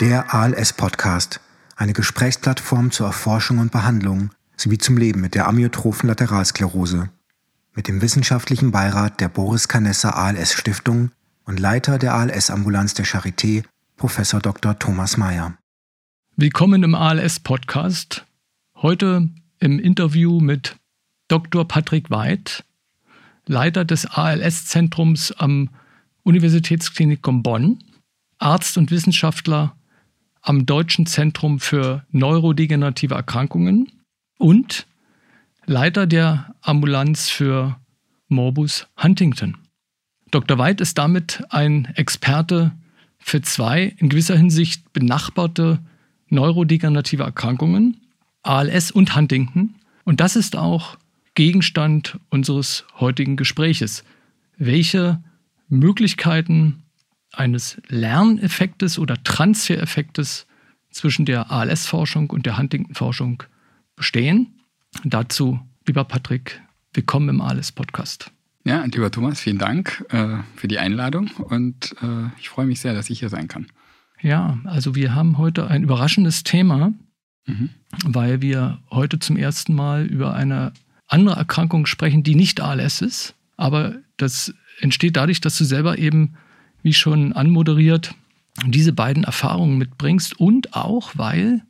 Der ALS-Podcast, eine Gesprächsplattform zur Erforschung und Behandlung sowie zum Leben mit der amyotrophen Lateralsklerose. Mit dem wissenschaftlichen Beirat der Boris Canessa ALS Stiftung und Leiter der ALS-Ambulanz der Charité, Prof. Dr. Thomas Mayer. Willkommen im ALS-Podcast. Heute im Interview mit Dr. Patrick Weid, Leiter des ALS-Zentrums am Universitätsklinikum Bonn, Arzt und Wissenschaftler am Deutschen Zentrum für neurodegenerative Erkrankungen und Leiter der Ambulanz für Morbus Huntington. Dr. Weid ist damit ein Experte für zwei in gewisser Hinsicht benachbarte neurodegenerative Erkrankungen, ALS und Huntington. Und das ist auch Gegenstand unseres heutigen Gespräches. Welche Möglichkeiten eines Lerneffektes oder Transfereffektes zwischen der ALS-Forschung und der Huntington-Forschung bestehen. Dazu, lieber Patrick, willkommen im ALS-Podcast. Ja, lieber Thomas, vielen Dank äh, für die Einladung und äh, ich freue mich sehr, dass ich hier sein kann. Ja, also wir haben heute ein überraschendes Thema, mhm. weil wir heute zum ersten Mal über eine andere Erkrankung sprechen, die nicht ALS ist, aber das entsteht dadurch, dass du selber eben wie schon anmoderiert, diese beiden Erfahrungen mitbringst und auch, weil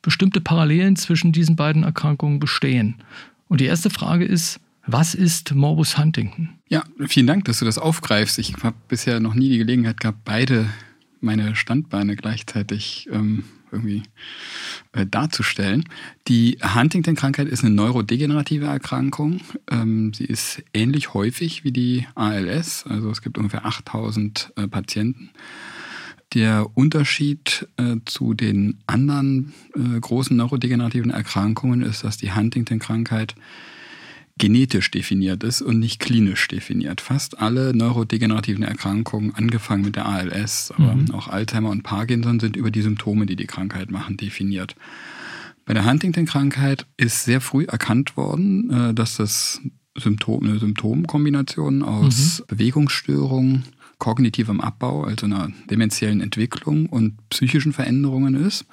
bestimmte Parallelen zwischen diesen beiden Erkrankungen bestehen. Und die erste Frage ist, was ist Morbus Huntington? Ja, vielen Dank, dass du das aufgreifst. Ich habe bisher noch nie die Gelegenheit gehabt, beide meine Standbeine gleichzeitig ähm, irgendwie äh, darzustellen. Die Huntington-Krankheit ist eine neurodegenerative Erkrankung. Ähm, sie ist ähnlich häufig wie die ALS, also es gibt ungefähr 8000 äh, Patienten. Der Unterschied äh, zu den anderen äh, großen neurodegenerativen Erkrankungen ist, dass die Huntington-Krankheit genetisch definiert ist und nicht klinisch definiert. Fast alle neurodegenerativen Erkrankungen, angefangen mit der ALS, aber mhm. auch Alzheimer und Parkinson, sind über die Symptome, die die Krankheit machen, definiert. Bei der Huntington-Krankheit ist sehr früh erkannt worden, äh, dass das Symptom, eine Symptomkombination aus mhm. Bewegungsstörungen, kognitivem Abbau, also einer dementiellen Entwicklung und psychischen Veränderungen ist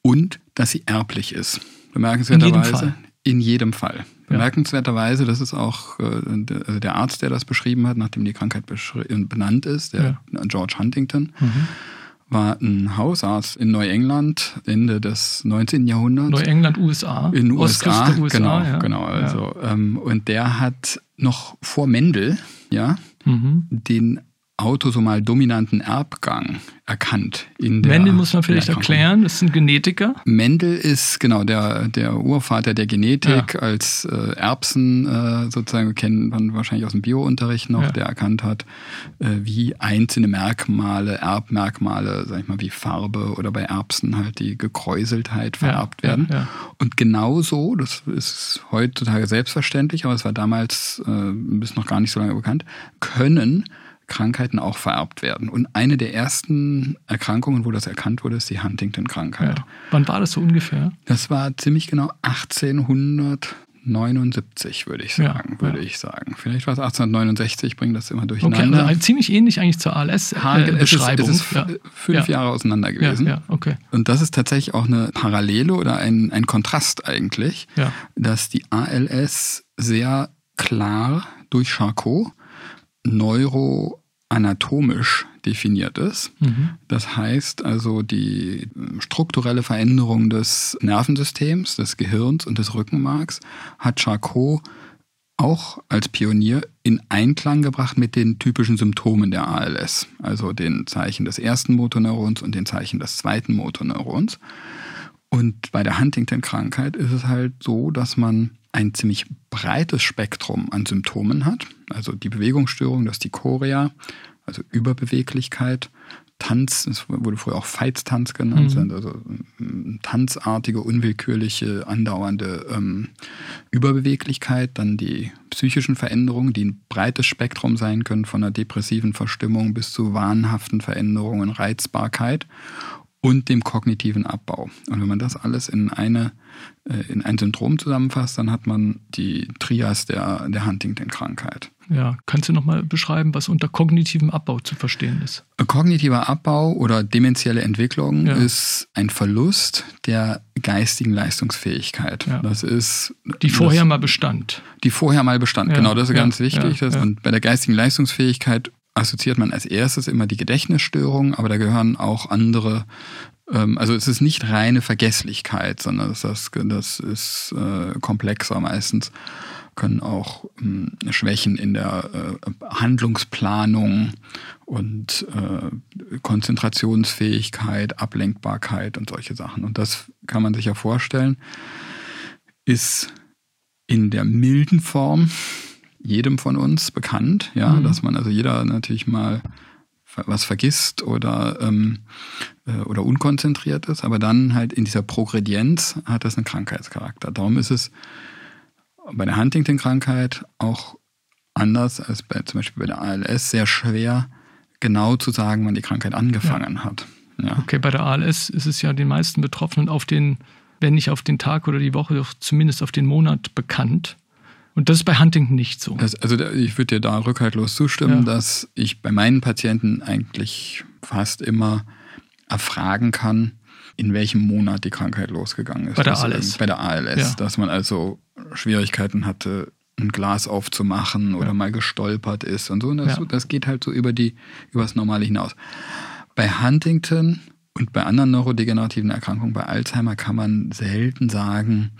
und dass sie erblich ist. Bemerkenswerterweise in jedem Fall. Bemerkenswerterweise, das ist auch äh, also der Arzt, der das beschrieben hat, nachdem die Krankheit benannt ist, der ja. George Huntington, mhm. war ein Hausarzt in Neuengland Ende des 19. Jahrhunderts. Neuengland, USA. In USA, USA genau, ja. genau. Also ja. ähm, und der hat noch vor Mendel, ja, mhm. den autosomal dominanten Erbgang erkannt. In der Mendel muss man vielleicht erklären, das ist ein Genetiker. Mendel ist genau der, der Urvater der Genetik ja. als äh, Erbsen äh, sozusagen, kennt man wahrscheinlich aus dem Biounterricht noch, ja. der erkannt hat, äh, wie einzelne Merkmale, Erbmerkmale, sag ich mal, wie Farbe oder bei Erbsen halt die Gekräuseltheit vererbt ja, werden. Und genauso, das ist heutzutage selbstverständlich, aber es war damals äh, bis noch gar nicht so lange bekannt, können Krankheiten auch vererbt werden. Und eine der ersten Erkrankungen, wo das erkannt wurde, ist die Huntington-Krankheit. Ja. Wann war das so ungefähr? Das war ziemlich genau 1879, würde ich sagen, ja, würde ja. ich sagen. Vielleicht war es 1869, bringe das immer durcheinander. Okay, also ziemlich ähnlich eigentlich zur ALS-Beschreibung. Äh, es ist, es ist fünf Jahre auseinander gewesen. Okay. Und das ist tatsächlich auch eine Parallele oder ein, ein Kontrast eigentlich, dass die ALS sehr klar durch Charcot neuroanatomisch definiert ist. Mhm. Das heißt also die strukturelle Veränderung des Nervensystems, des Gehirns und des Rückenmarks hat Charcot auch als Pionier in Einklang gebracht mit den typischen Symptomen der ALS, also den Zeichen des ersten Motorneurons und den Zeichen des zweiten Motorneurons. Und bei der Huntington-Krankheit ist es halt so, dass man ein ziemlich breites Spektrum an Symptomen hat. Also die Bewegungsstörung, das ist die Chorea, also Überbeweglichkeit, Tanz, es wurde früher auch Feitstanz genannt, mhm. also ähm, tanzartige, unwillkürliche, andauernde ähm, Überbeweglichkeit, dann die psychischen Veränderungen, die ein breites Spektrum sein können, von einer depressiven Verstimmung bis zu wahnhaften Veränderungen, Reizbarkeit und dem kognitiven Abbau. Und wenn man das alles in eine in ein Syndrom zusammenfasst, dann hat man die Trias der, der Huntington-Krankheit. Ja, kannst du nochmal beschreiben, was unter kognitivem Abbau zu verstehen ist? Kognitiver Abbau oder dementielle Entwicklung ja. ist ein Verlust der geistigen Leistungsfähigkeit. Ja. Das ist die vorher das, mal bestand. Die vorher mal bestand. Ja. Genau, das ist ganz wichtig. Dass, und bei der geistigen Leistungsfähigkeit assoziiert man als erstes immer die Gedächtnisstörung, aber da gehören auch andere also es ist nicht reine Vergesslichkeit, sondern das, das ist äh, komplexer meistens können auch äh, Schwächen in der äh, Handlungsplanung und äh, Konzentrationsfähigkeit, Ablenkbarkeit und solche Sachen. Und das kann man sich ja vorstellen, ist in der milden Form jedem von uns bekannt, ja, mhm. dass man also jeder natürlich mal was vergisst oder, ähm, äh, oder unkonzentriert ist, aber dann halt in dieser Progredienz hat das einen Krankheitscharakter. Darum ist es bei der Huntington-Krankheit auch anders als bei, zum Beispiel bei der ALS sehr schwer, genau zu sagen, wann die Krankheit angefangen ja. hat. Ja. Okay, bei der ALS ist es ja den meisten Betroffenen auf den, wenn nicht auf den Tag oder die Woche, doch zumindest auf den Monat bekannt. Und das ist bei Huntington nicht so. Das, also ich würde dir da rückhaltlos zustimmen, ja. dass ich bei meinen Patienten eigentlich fast immer erfragen kann, in welchem Monat die Krankheit losgegangen ist. Bei der ALS. Bei der ALS, ja. dass man also Schwierigkeiten hatte, ein Glas aufzumachen oder ja. mal gestolpert ist und so. Und das, ja. das geht halt so über die, über das Normale hinaus. Bei Huntington und bei anderen neurodegenerativen Erkrankungen, bei Alzheimer kann man selten sagen,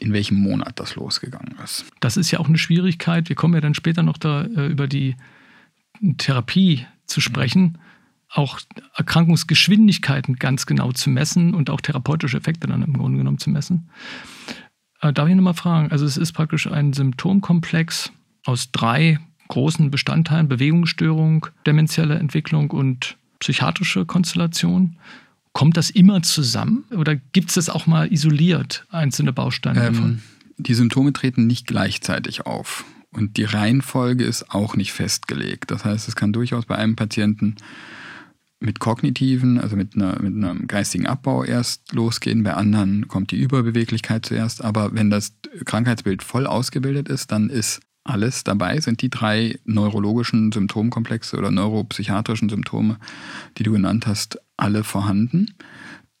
in welchem Monat das losgegangen ist. Das ist ja auch eine Schwierigkeit. Wir kommen ja dann später noch da äh, über die Therapie zu sprechen. Auch Erkrankungsgeschwindigkeiten ganz genau zu messen und auch therapeutische Effekte dann im Grunde genommen zu messen. Äh, darf ich nochmal fragen? Also es ist praktisch ein Symptomkomplex aus drei großen Bestandteilen, Bewegungsstörung, demenzielle Entwicklung und psychiatrische Konstellation. Kommt das immer zusammen oder gibt es das auch mal isoliert, einzelne Bausteine ähm, davon? Die Symptome treten nicht gleichzeitig auf und die Reihenfolge ist auch nicht festgelegt. Das heißt, es kann durchaus bei einem Patienten mit kognitiven, also mit, einer, mit einem geistigen Abbau erst losgehen. Bei anderen kommt die Überbeweglichkeit zuerst. Aber wenn das Krankheitsbild voll ausgebildet ist, dann ist alles dabei, sind die drei neurologischen Symptomkomplexe oder neuropsychiatrischen Symptome, die du genannt hast, alle vorhanden.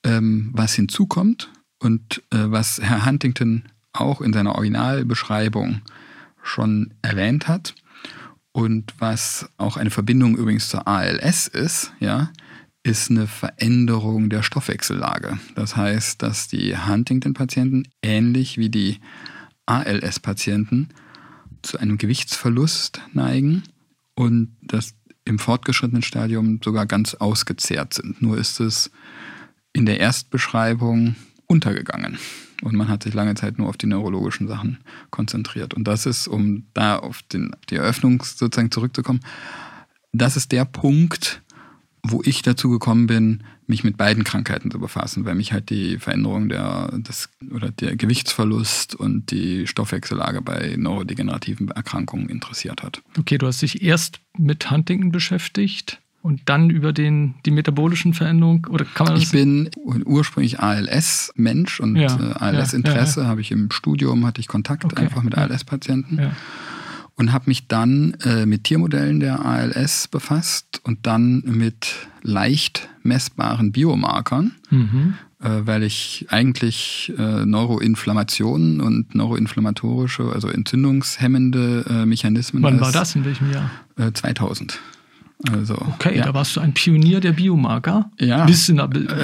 Ähm, was hinzukommt und äh, was Herr Huntington auch in seiner Originalbeschreibung schon erwähnt hat, und was auch eine Verbindung übrigens zur ALS ist, ja, ist eine Veränderung der Stoffwechsellage. Das heißt, dass die Huntington-Patienten ähnlich wie die ALS-Patienten zu einem Gewichtsverlust neigen und das im fortgeschrittenen Stadium sogar ganz ausgezehrt sind. Nur ist es in der Erstbeschreibung untergegangen. Und man hat sich lange Zeit nur auf die neurologischen Sachen konzentriert. Und das ist, um da auf den, die Eröffnung sozusagen zurückzukommen, das ist der Punkt, wo ich dazu gekommen bin, mich mit beiden Krankheiten zu befassen, weil mich halt die Veränderung der, des, oder der Gewichtsverlust und die Stoffwechsellage bei neurodegenerativen Erkrankungen interessiert hat. Okay, du hast dich erst mit Huntington beschäftigt und dann über den, die metabolischen Veränderungen? Oder kann man ich bin ursprünglich ALS-Mensch und ja, äh, ALS-Interesse ja, ja, habe ich im Studium, hatte ich Kontakt okay, einfach mit ALS-Patienten und habe mich dann äh, mit Tiermodellen der ALS befasst und dann mit leicht messbaren Biomarkern, mhm. äh, weil ich eigentlich äh, Neuroinflammationen und neuroinflammatorische, also entzündungshemmende äh, Mechanismen. Wann war das? In welchem Jahr? 2000. Äh, also, okay, ja. da warst du ein Pionier der Biomarker. Ja. Bist du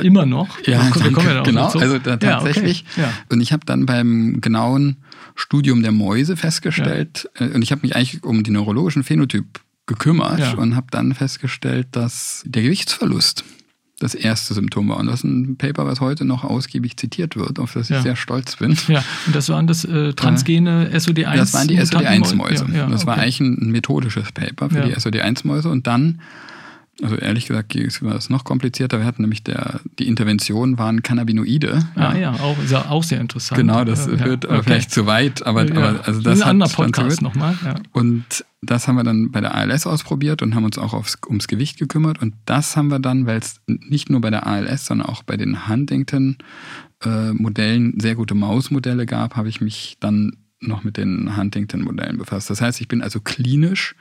immer noch. Ja, wir kommen ja genau. Dazu. Also da, tatsächlich. Ja, okay. ja. Und ich habe dann beim genauen Studium der Mäuse festgestellt, ja. Äh, und ich habe mich eigentlich um den neurologischen Phänotyp gekümmert ja. und habe dann festgestellt, dass der Gewichtsverlust das erste Symptom war. Und das ist ein Paper, was heute noch ausgiebig zitiert wird, auf das ich sehr stolz bin. Ja, und das waren das äh, transgene SOD1-Mäuse? Das waren die SOD1-Mäuse. Ja, ja, das okay. war eigentlich ein methodisches Paper für die SOD1-Mäuse. Und dann Also ehrlich gesagt war es noch komplizierter. Wir hatten nämlich der, die Intervention waren Cannabinoide. Ah ja, auch, ja auch sehr interessant. Genau, das ja, wird okay. vielleicht zu weit, aber, aber also das, das ist ein anderer Podcast nochmal. Ja. Und das haben wir dann bei der ALS ausprobiert und haben uns auch aufs, ums Gewicht gekümmert. Und das haben wir dann, weil es nicht nur bei der ALS, sondern auch bei den Huntington-Modellen äh, sehr gute Mausmodelle gab, habe ich mich dann noch mit den Huntington-Modellen befasst. Das heißt, ich bin also klinisch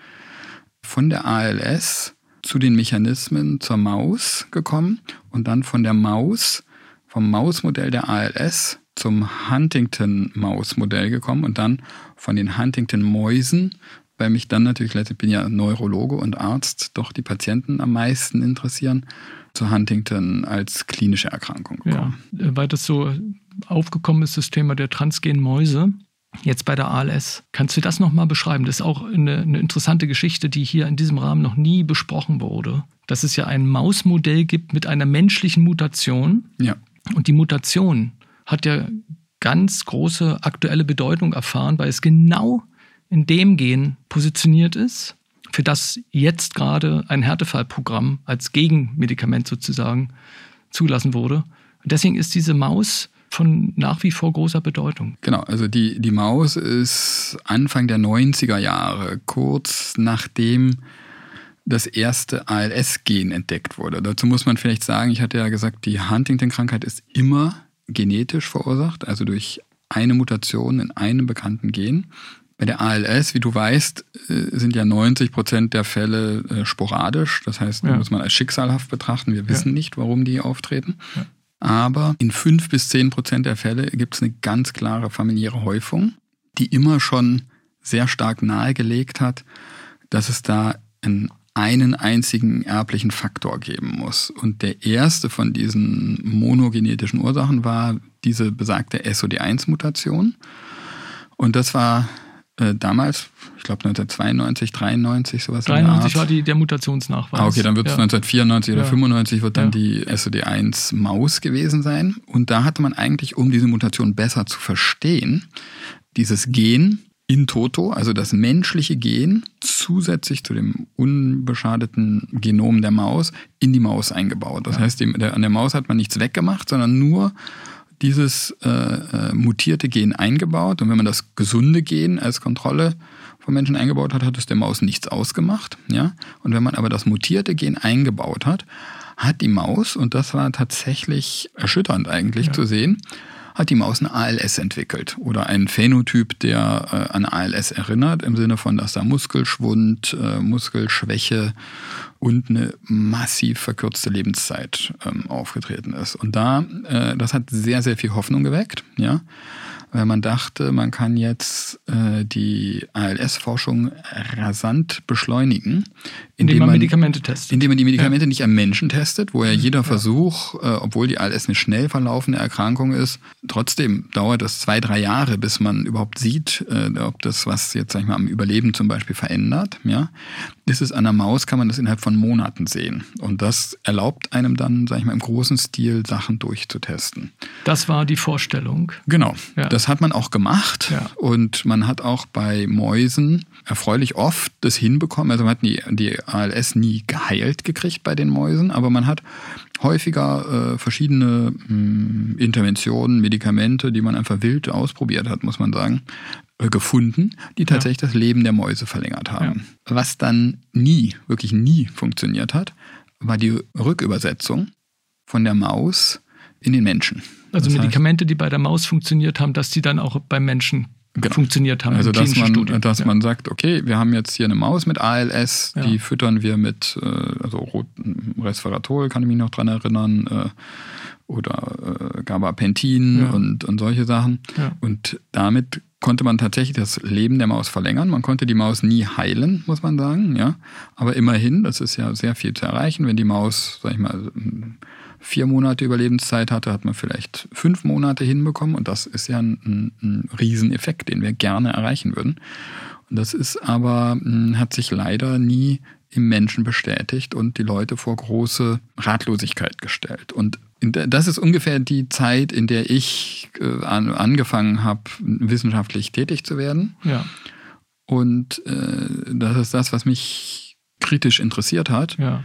von der ALS zu den Mechanismen zur Maus gekommen und dann von der Maus, vom Mausmodell der ALS zum Huntington-Mausmodell gekommen und dann von den Huntington-Mäusen, weil mich dann natürlich, letztlich bin ja Neurologe und Arzt, doch die Patienten am meisten interessieren, zu Huntington als klinische Erkrankung gekommen. Ja, weil das so aufgekommen ist, das Thema der transgenen Mäuse jetzt bei der ALS. Kannst du das nochmal beschreiben? Das ist auch eine, eine, interessante Geschichte, die hier in diesem Rahmen noch nie besprochen wurde. Dass es ja ein Mausmodell gibt mit einer menschlichen Mutation. Ja. Und die Mutation hat ja ganz große aktuelle Bedeutung erfahren, weil es genau in dem Gen positioniert ist, für das jetzt gerade ein Härtefallprogramm als Gegenmedikament sozusagen zulassen wurde. Und deswegen ist diese Maus von nach wie vor großer Bedeutung. Genau, also die, die Maus ist Anfang der 90er Jahre, kurz nachdem das erste ALS-Gen entdeckt wurde. Dazu muss man vielleicht sagen, ich hatte ja gesagt, die Huntington-Krankheit ist immer genetisch verursacht, also durch eine Mutation in einem bekannten Gen. Bei der ALS, wie du weißt, äh, sind ja 90 Prozent der Fälle äh, sporadisch. Das heißt, ja. muss man als schicksalhaft betrachten. Wir wissen ja. nicht, warum die auftreten. Ja. Aber in fünf bis zehn Prozent der Fälle gibt es eine ganz klare familiäre Häufung, die immer schon sehr stark nahegelegt hat, dass es da einen, einen einzigen erblichen Faktor geben muss. Und der erste von diesen monogenetischen Ursachen war diese besagte SOD1-Mutation. Und das war äh, damals, ich glaube 1992, 93, sowas. 93 war die, der Mutationsnachweis. Ah, okay, dann wird es ja. 1994 oder ja. 95 wird dann ja. die SOD1 Maus gewesen sein. Und da hatte man eigentlich, um diese Mutation besser zu verstehen, dieses Gen in toto, also das menschliche Gen, zusätzlich zu dem unbeschadeten Genom der Maus, in die Maus eingebaut. Das heißt, an der Maus hat man nichts weggemacht, sondern nur dieses äh, äh, mutierte Gen eingebaut. Und wenn man das gesunde Gen als Kontrolle von Menschen eingebaut hat, hat es der Maus nichts ausgemacht. Ja? Und wenn man aber das mutierte Gen eingebaut hat, hat die Maus, und das war tatsächlich erschütternd eigentlich ja. zu sehen, hat die Maus eine ALS entwickelt oder einen Phänotyp, der äh, an ALS erinnert, im Sinne von, dass da Muskelschwund, äh, Muskelschwäche und eine massiv verkürzte Lebenszeit ähm, aufgetreten ist. Und da, äh, das hat sehr, sehr viel Hoffnung geweckt, ja weil man dachte, man kann jetzt äh, die ALS-Forschung rasant beschleunigen. Indem, indem man, Medikamente testet. Indem man die Medikamente ja. nicht am Menschen testet, wo ja jeder ja. Versuch, äh, obwohl die ALS eine schnell verlaufende Erkrankung ist, trotzdem dauert es zwei, drei Jahre, bis man überhaupt sieht, äh, ob das was jetzt, sag ich mal, am Überleben zum Beispiel verändert. Ja? Ist es an der Maus, kann man das innerhalb von Monaten sehen. Und das erlaubt einem dann, sag ich mal, im großen Stil Sachen durchzutesten. Das war die Vorstellung. Genau. Ja. Das hat man auch gemacht ja. und man hat auch bei Mäusen erfreulich oft das hinbekommen. Also man hat die, die ALS nie geheilt gekriegt bei den Mäusen, aber man hat häufiger äh, verschiedene mh, hm, Interventionen, Medikamente, die man einfach wild ausprobiert hat, muss man sagen, äh, gefunden, die tatsächlich ja. das Leben der Mäuse verlängert haben. Ja. Was dann nie, wirklich nie funktioniert hat, war die Rückübersetzung von der Maus in den Menschen. Also das Medikamente, heißt, die bei der Maus funktioniert haben, dass die dann auch beim Menschen genau. funktioniert haben. Also dass, man, Studien. dass ja. man sagt, okay, wir haben jetzt hier eine Maus mit ALS, ja. die füttern wir mit äh, also Resveratrol, kann ich mich noch dran erinnern, äh, oder äh, Gabapentin ja. und, und solche Sachen. Und damit konnte man tatsächlich das Leben der Maus verlängern. Man konnte die Maus nie heilen, muss man sagen, ja. Aber immerhin, das ist ja sehr viel zu erreichen, wenn die Maus, sag ich mal, vier Monate Überlebenszeit hatte, hat man vielleicht fünf Monate hinbekommen. Und das ist ja ein, ein, Rieseneffekt, den wir gerne erreichen würden. Und das ist aber, hm, hat sich leider nie im Menschen bestätigt und die Leute vor große Ratlosigkeit gestellt. Und das ist ungefähr die Zeit, in der ich äh, angefangen habe, wissenschaftlich tätig zu werden. Ja. Und äh, das ist das, was mich kritisch interessiert hat. Ja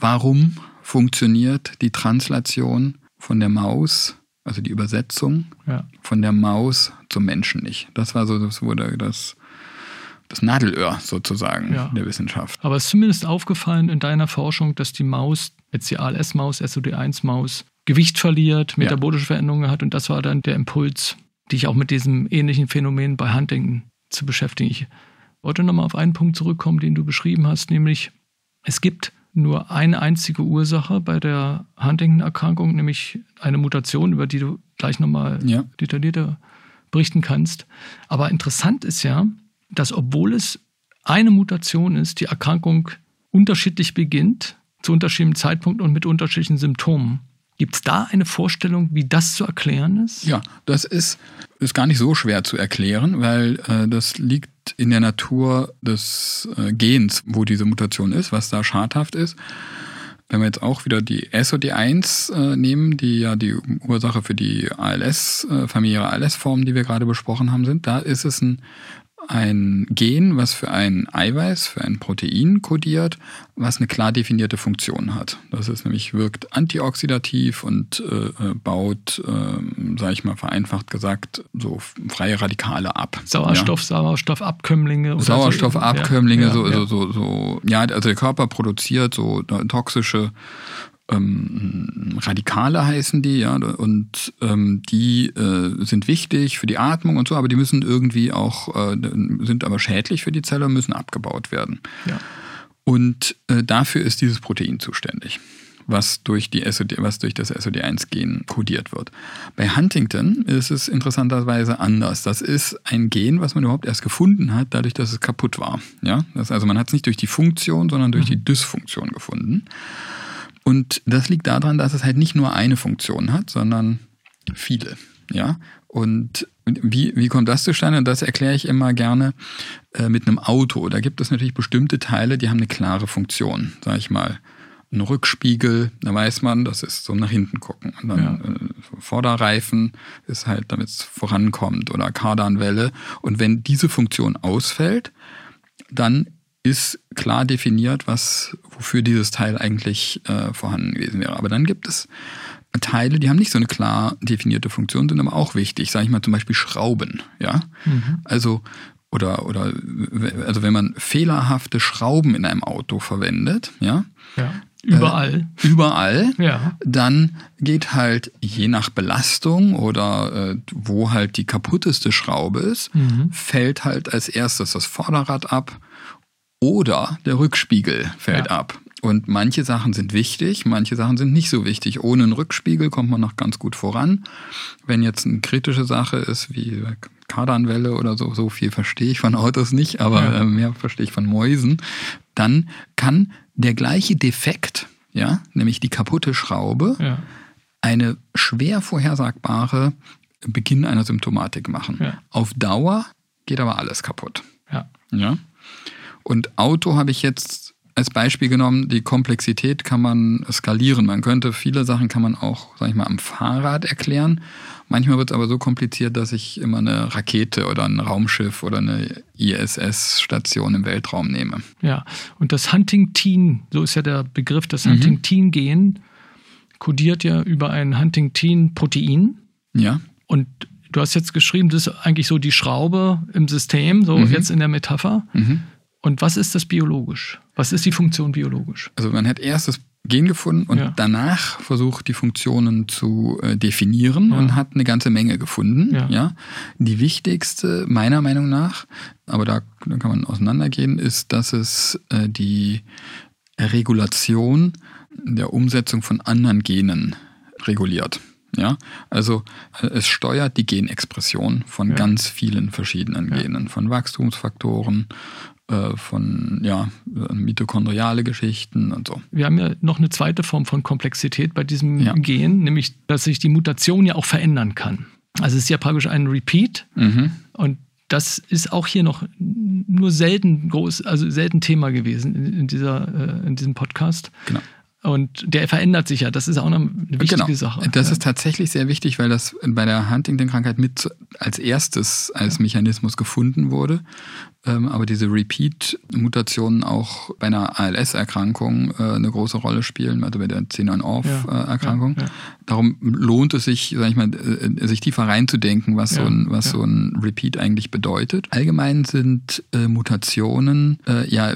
warum funktioniert die Translation von der Maus, also die Übersetzung ja. von der Maus zum Menschen nicht. Das war so, das wurde das, das Nadelöhr sozusagen ja. der Wissenschaft. Aber es ist zumindest aufgefallen in deiner Forschung, dass die Maus, jetzt die ALS-Maus, SOD1-Maus, Gewicht verliert, metabolische ja. Veränderungen hat und das war dann der Impuls, dich auch mit diesem ähnlichen Phänomen bei Huntington zu beschäftigen. Ich wollte nochmal auf einen Punkt zurückkommen, den du beschrieben hast, nämlich es gibt nur eine einzige Ursache bei der Huntington-Erkrankung, nämlich eine Mutation, über die du gleich nochmal ja. detaillierter berichten kannst. Aber interessant ist ja, dass obwohl es eine Mutation ist, die Erkrankung unterschiedlich beginnt, zu unterschiedlichen Zeitpunkten und mit unterschiedlichen Symptomen. Gibt es da eine Vorstellung, wie das zu erklären ist? Ja, das ist, ist gar nicht so schwer zu erklären, weil äh, das liegt in der Natur des äh, Gens, wo diese Mutation ist, was da schadhaft ist. Wenn wir jetzt auch wieder die SOD1 äh, nehmen, die ja die Ursache für die ALS, äh, familiäre ALS-Formen, die wir gerade besprochen haben, sind, da ist es ein ein Gen, was für ein Eiweiß, für ein Protein kodiert, was eine klar definierte Funktion hat. Das ist nämlich wirkt antioxidativ und äh, äh baut, äh, sage ich mal vereinfacht gesagt, so freie Radikale ab. Sauerstoff, ja. Sauerstoffabkömmlinge. Oder Sauerstoffabkömmlinge, so, ja, ja. So, so, so, ja, also der Körper produziert so toxische ähm, Radikale heißen die, ja, und ähm, die äh, sind wichtig für die Atmung und so, aber die müssen irgendwie auch, äh, sind aber schädlich für die Zelle und müssen abgebaut werden. Ja. Und äh, dafür ist dieses Protein zuständig, was durch, die SOD, was durch das SOD1-Gen kodiert wird. Bei Huntington ist es interessanterweise anders. Das ist ein Gen, was man überhaupt erst gefunden hat, dadurch, dass es kaputt war. Ja? Das, also man hat es nicht durch die Funktion, sondern durch mhm. die Dysfunktion gefunden. Und das liegt daran, dass es halt nicht nur eine Funktion hat, sondern viele. Ja. Und wie, wie kommt das zustande? Und das erkläre ich immer gerne äh, mit einem Auto. Da gibt es natürlich bestimmte Teile, die haben eine klare Funktion, sag ich mal. Ein Rückspiegel, da weiß man, das ist so nach hinten gucken. Und dann ja. äh, Vorderreifen ist halt, damit es vorankommt oder Kardanwelle. Und wenn diese Funktion ausfällt, dann ist klar definiert, was wofür dieses Teil eigentlich äh, vorhanden gewesen wäre. Aber dann gibt es Teile, die haben nicht so eine klar definierte Funktion, sind aber auch wichtig. Sage ich mal zum Beispiel Schrauben, ja. Mhm. Also oder oder also wenn man fehlerhafte Schrauben in einem Auto verwendet, ja. ja. Überall. Äh, überall. Ja. Dann geht halt je nach Belastung oder äh, wo halt die kaputteste Schraube ist, mhm. fällt halt als erstes das Vorderrad ab oder der Rückspiegel fällt ja. ab. Und manche Sachen sind wichtig, manche Sachen sind nicht so wichtig. Ohne einen Rückspiegel kommt man noch ganz gut voran. Wenn jetzt eine kritische Sache ist, wie Kardanwelle oder so, so viel verstehe ich von Autos nicht, aber ja. Äh, mehr verstehe ich von Mäusen, dann kann der gleiche Defekt, ja, nämlich die kaputte Schraube, ja. eine schwer vorhersagbare Beginn einer Symptomatik machen. Ja. Auf Dauer geht aber alles kaputt. Ja. ja? Und Auto habe ich jetzt als Beispiel genommen, die Komplexität kann man skalieren. Man könnte viele Sachen kann man auch, sag ich mal, am Fahrrad erklären. Manchmal wird es aber so kompliziert, dass ich immer eine Rakete oder ein Raumschiff oder eine ISS-Station im Weltraum nehme. Ja, und das Huntington, so ist ja der Begriff, das mhm. Huntington-Gen kodiert ja über ein Huntington-Protein. Ja. Und du hast jetzt geschrieben, das ist eigentlich so die Schraube im System, so mhm. jetzt in der Metapher. Mhm. Und was ist das biologisch? Was ist die Funktion biologisch? Also man hat erst das Gen gefunden und ja. danach versucht, die Funktionen zu äh, definieren ja. und hat eine ganze Menge gefunden. Ja. ja. Die wichtigste, meiner Meinung nach, aber da, da kann man auseinandergehen, ist, dass es äh, die Regulation der Umsetzung von anderen Genen reguliert. Ja, also äh, es steuert die Genexpression von ja. ganz vielen verschiedenen Genen, von Wachstumsfaktoren, von ja, mitochondriale Geschichten und so. Wir haben ja noch eine zweite Form von Komplexität bei diesem ja. Gen, nämlich, dass sich die Mutation ja auch verändern kann. Also es ist ja praktisch ein Repeat mhm. und das ist auch hier noch nur selten groß, also selten Thema gewesen in, dieser, äh, in diesem Podcast. Genau. Und der verändert sich ja. Das ist auch eine wichtige genau. Sache. Das ja. ist tatsächlich sehr wichtig, weil das bei der Huntington-Krankheit mit als erstes als Mechanismus gefunden wurde. Ähm, aber diese Repeat-Mutationen auch bei einer ALS-Erkrankung äh, eine große Rolle spielen, also bei der 10-on-Off-Erkrankung. Ja, ja, ja. Darum lohnt es sich, sag ich mal, äh, sich tiefer reinzudenken, was so ein, was so ein Repeat eigentlich bedeutet. Allgemein sind äh, Mutationen, äh, ja,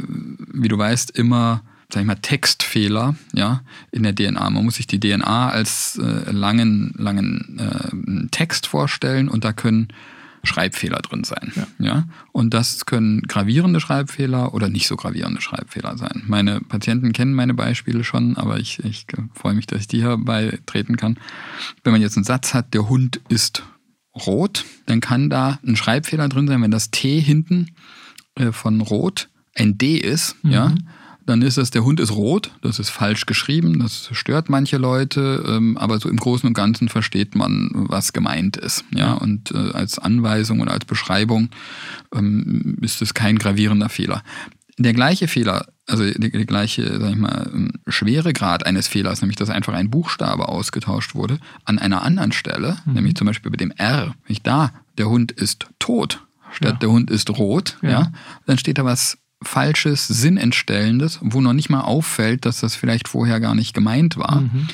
wie du weißt, immer sag ich mal, Textfehler ja, in der DNA. Man muss sich die DNA als äh, langen, langen äh, Text vorstellen und da können Schreibfehler drin sein. Ja. ja. Und das können gravierende Schreibfehler oder nicht so gravierende Schreibfehler sein. Meine Patienten kennen meine Beispiele schon, aber ich, ich freue mich, dass ich die hier beitreten kann. Wenn man jetzt einen Satz hat, der Hund ist rot, dann kann da ein Schreibfehler drin sein, wenn das T hinten äh, von rot ein D ist, mhm. ja, dann ist es, der Hund ist rot, das ist falsch geschrieben, das stört manche Leute, ähm, aber so im Großen und Ganzen versteht man, was gemeint ist. Ja, und äh, als Anweisung oder als Beschreibung ähm, ist es kein gravierender Fehler. Der gleiche Fehler, also der, gleiche, sag ich mal, ähm, Schweregrad eines Fehlers, nämlich dass einfach ein Buchstabe ausgetauscht wurde, an einer anderen Stelle, mhm. nämlich zum Beispiel bei dem R, nicht da, der Hund ist tot, statt ja. der Hund ist rot, ja. ja, dann steht da was Falsches, Sinnentstellendes, wo noch nicht mal auffällt, dass das vielleicht vorher gar nicht gemeint war. Mhm.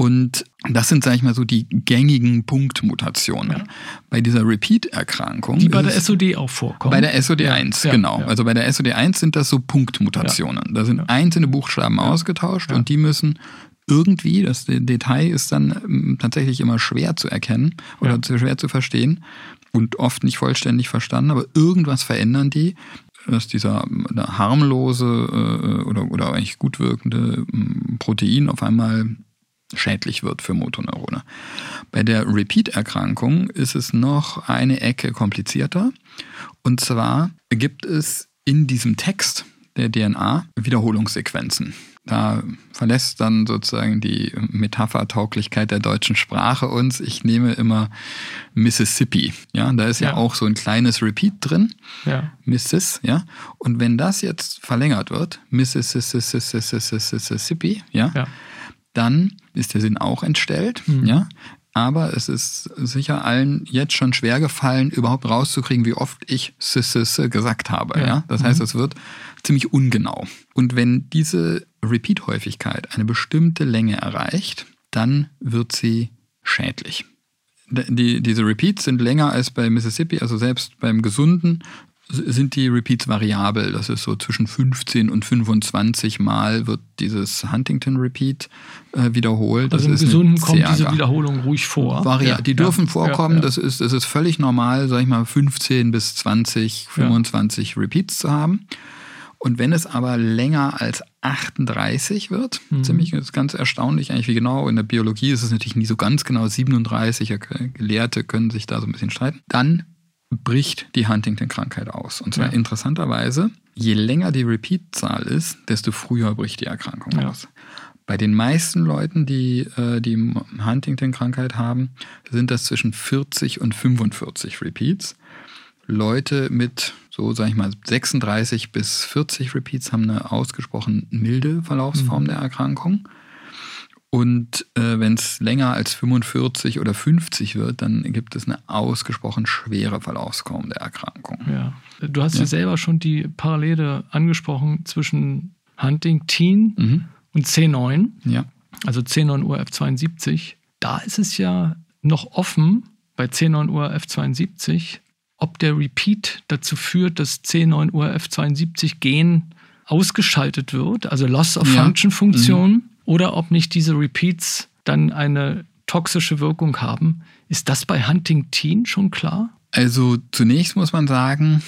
Und das sind, sag ich mal, so die gängigen Punktmutationen. Ja. Bei dieser Repeat-Erkrankung. Die bei der SOD auch vorkommen. Bei der SOD1, ja, genau. Ja. Also bei der SOD1 sind das so Punktmutationen. Da sind einzelne Buchstaben ausgetauscht und die müssen irgendwie, das Detail ist dann ähm, tatsächlich immer schwer zu erkennen oder schwer zu verstehen und oft nicht vollständig verstanden, aber irgendwas verändern die dass dieser harmlose äh, oder, oder eigentlich gut wirkende mm, Protein auf einmal schädlich wird für Motoneurone. Bei der Repeat-Erkrankung ist es noch eine Ecke komplizierter. Und zwar gibt es in diesem Text der DNA Wiederholungssequenzen. Da verlässt dann sozusagen die Metaphertauglichkeit der deutschen Sprache uns. Ich nehme immer Mississippi. Ja, da ist ja, ja auch so ein kleines Repeat drin. Ja. Missis, ja. Und wenn das jetzt verlängert wird, Mississippi, ja, ja. dann ist der Sinn auch entstellt, mhm. ja. Aber es ist sicher allen jetzt schon schwer gefallen, überhaupt rauszukriegen, wie oft ich Sississe gesagt habe. Ja. ja? Das heißt, mhm. es wird ziemlich ungenau. Und wenn diese Repeat-Häufigkeit eine bestimmte Länge erreicht, dann wird sie schädlich. Die, diese Repeats sind länger als bei Mississippi, also selbst beim Gesunden sind die Repeats variabel. Das ist so zwischen 15 und 25 Mal wird dieses Huntington Repeat äh, wiederholt. Also das im Gesunden kommt diese Wiederholung ruhig vor. Vari ja, die dürfen ja, vorkommen. Ja, das, ist, das ist völlig normal, sag ich mal, 15 bis 20, 25 Repeats zu haben. Und wenn es aber länger als 38 wird, mhm. ziemlich ist ganz erstaunlich eigentlich, wie genau. In der Biologie ist es natürlich nie so ganz genau 37. Gelehrte können sich da so ein bisschen streiten. Dann bricht die Huntington-Krankheit aus. Und zwar ja. interessanterweise, je länger die Repeat-Zahl ist, desto früher bricht die Erkrankung ja. aus. Bei den meisten Leuten, die äh, die Huntington-Krankheit haben, sind das zwischen 40 und 45 Repeats. Leute mit so, sag ich mal, 36 bis 40 Repeats haben eine ausgesprochen milde Verlaufsform mhm. der Erkrankung. Und äh, wenn es länger als 45 oder 50 wird, dann gibt es eine ausgesprochen schwere Verlaufsform der Erkrankung. Ja. Du hast ja, ja selber schon die Parallele angesprochen zwischen Huntington mhm. und C9. Ja. Also C9URF72. Da ist es ja noch offen bei C9URF72, ob der Repeat dazu führt, dass C9URF72-Gen ausgeschaltet wird, also Loss of Function Funktion. Mhm oder ob nicht diese Repeats dann eine toxische Wirkung haben. Ist das bei Huntington schon klar? Also zunächst muss man sagen,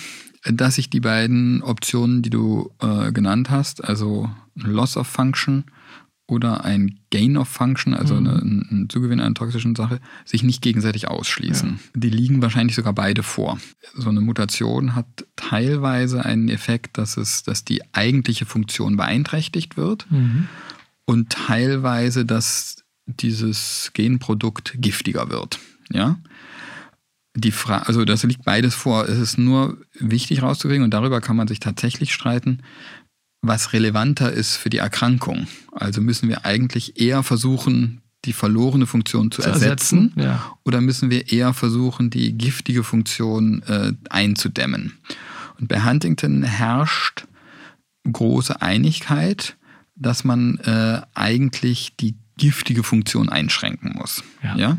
dass sich die beiden Optionen, die du äh, genannt hast, also Loss of Function oder ein Gain of Function, also mhm. eine, ein Zugewinn einer toxischen Sache, sich nicht gegenseitig ausschließen. Ja. Die liegen wahrscheinlich sogar beide vor. So eine Mutation hat teilweise einen Effekt, dass es, dass die eigentliche Funktion beeinträchtigt wird. Mhm und teilweise, dass dieses Genprodukt giftiger wird. Ja. Die Frage, also das liegt beides vor. Es ist nur wichtig rauszukriegen und darüber kann man sich tatsächlich streiten. Was relevanter ist für die Erkrankung. Also müssen wir eigentlich eher versuchen, die verlorene Funktion zu, zu ersetzen, ersetzen ja. oder müssen wir eher versuchen, die giftige Funktion äh, einzudämmen. Und bei Huntington herrscht große Einigkeit, dass man äh, eigentlich die giftige Funktion einschränken muss. Ja. ja?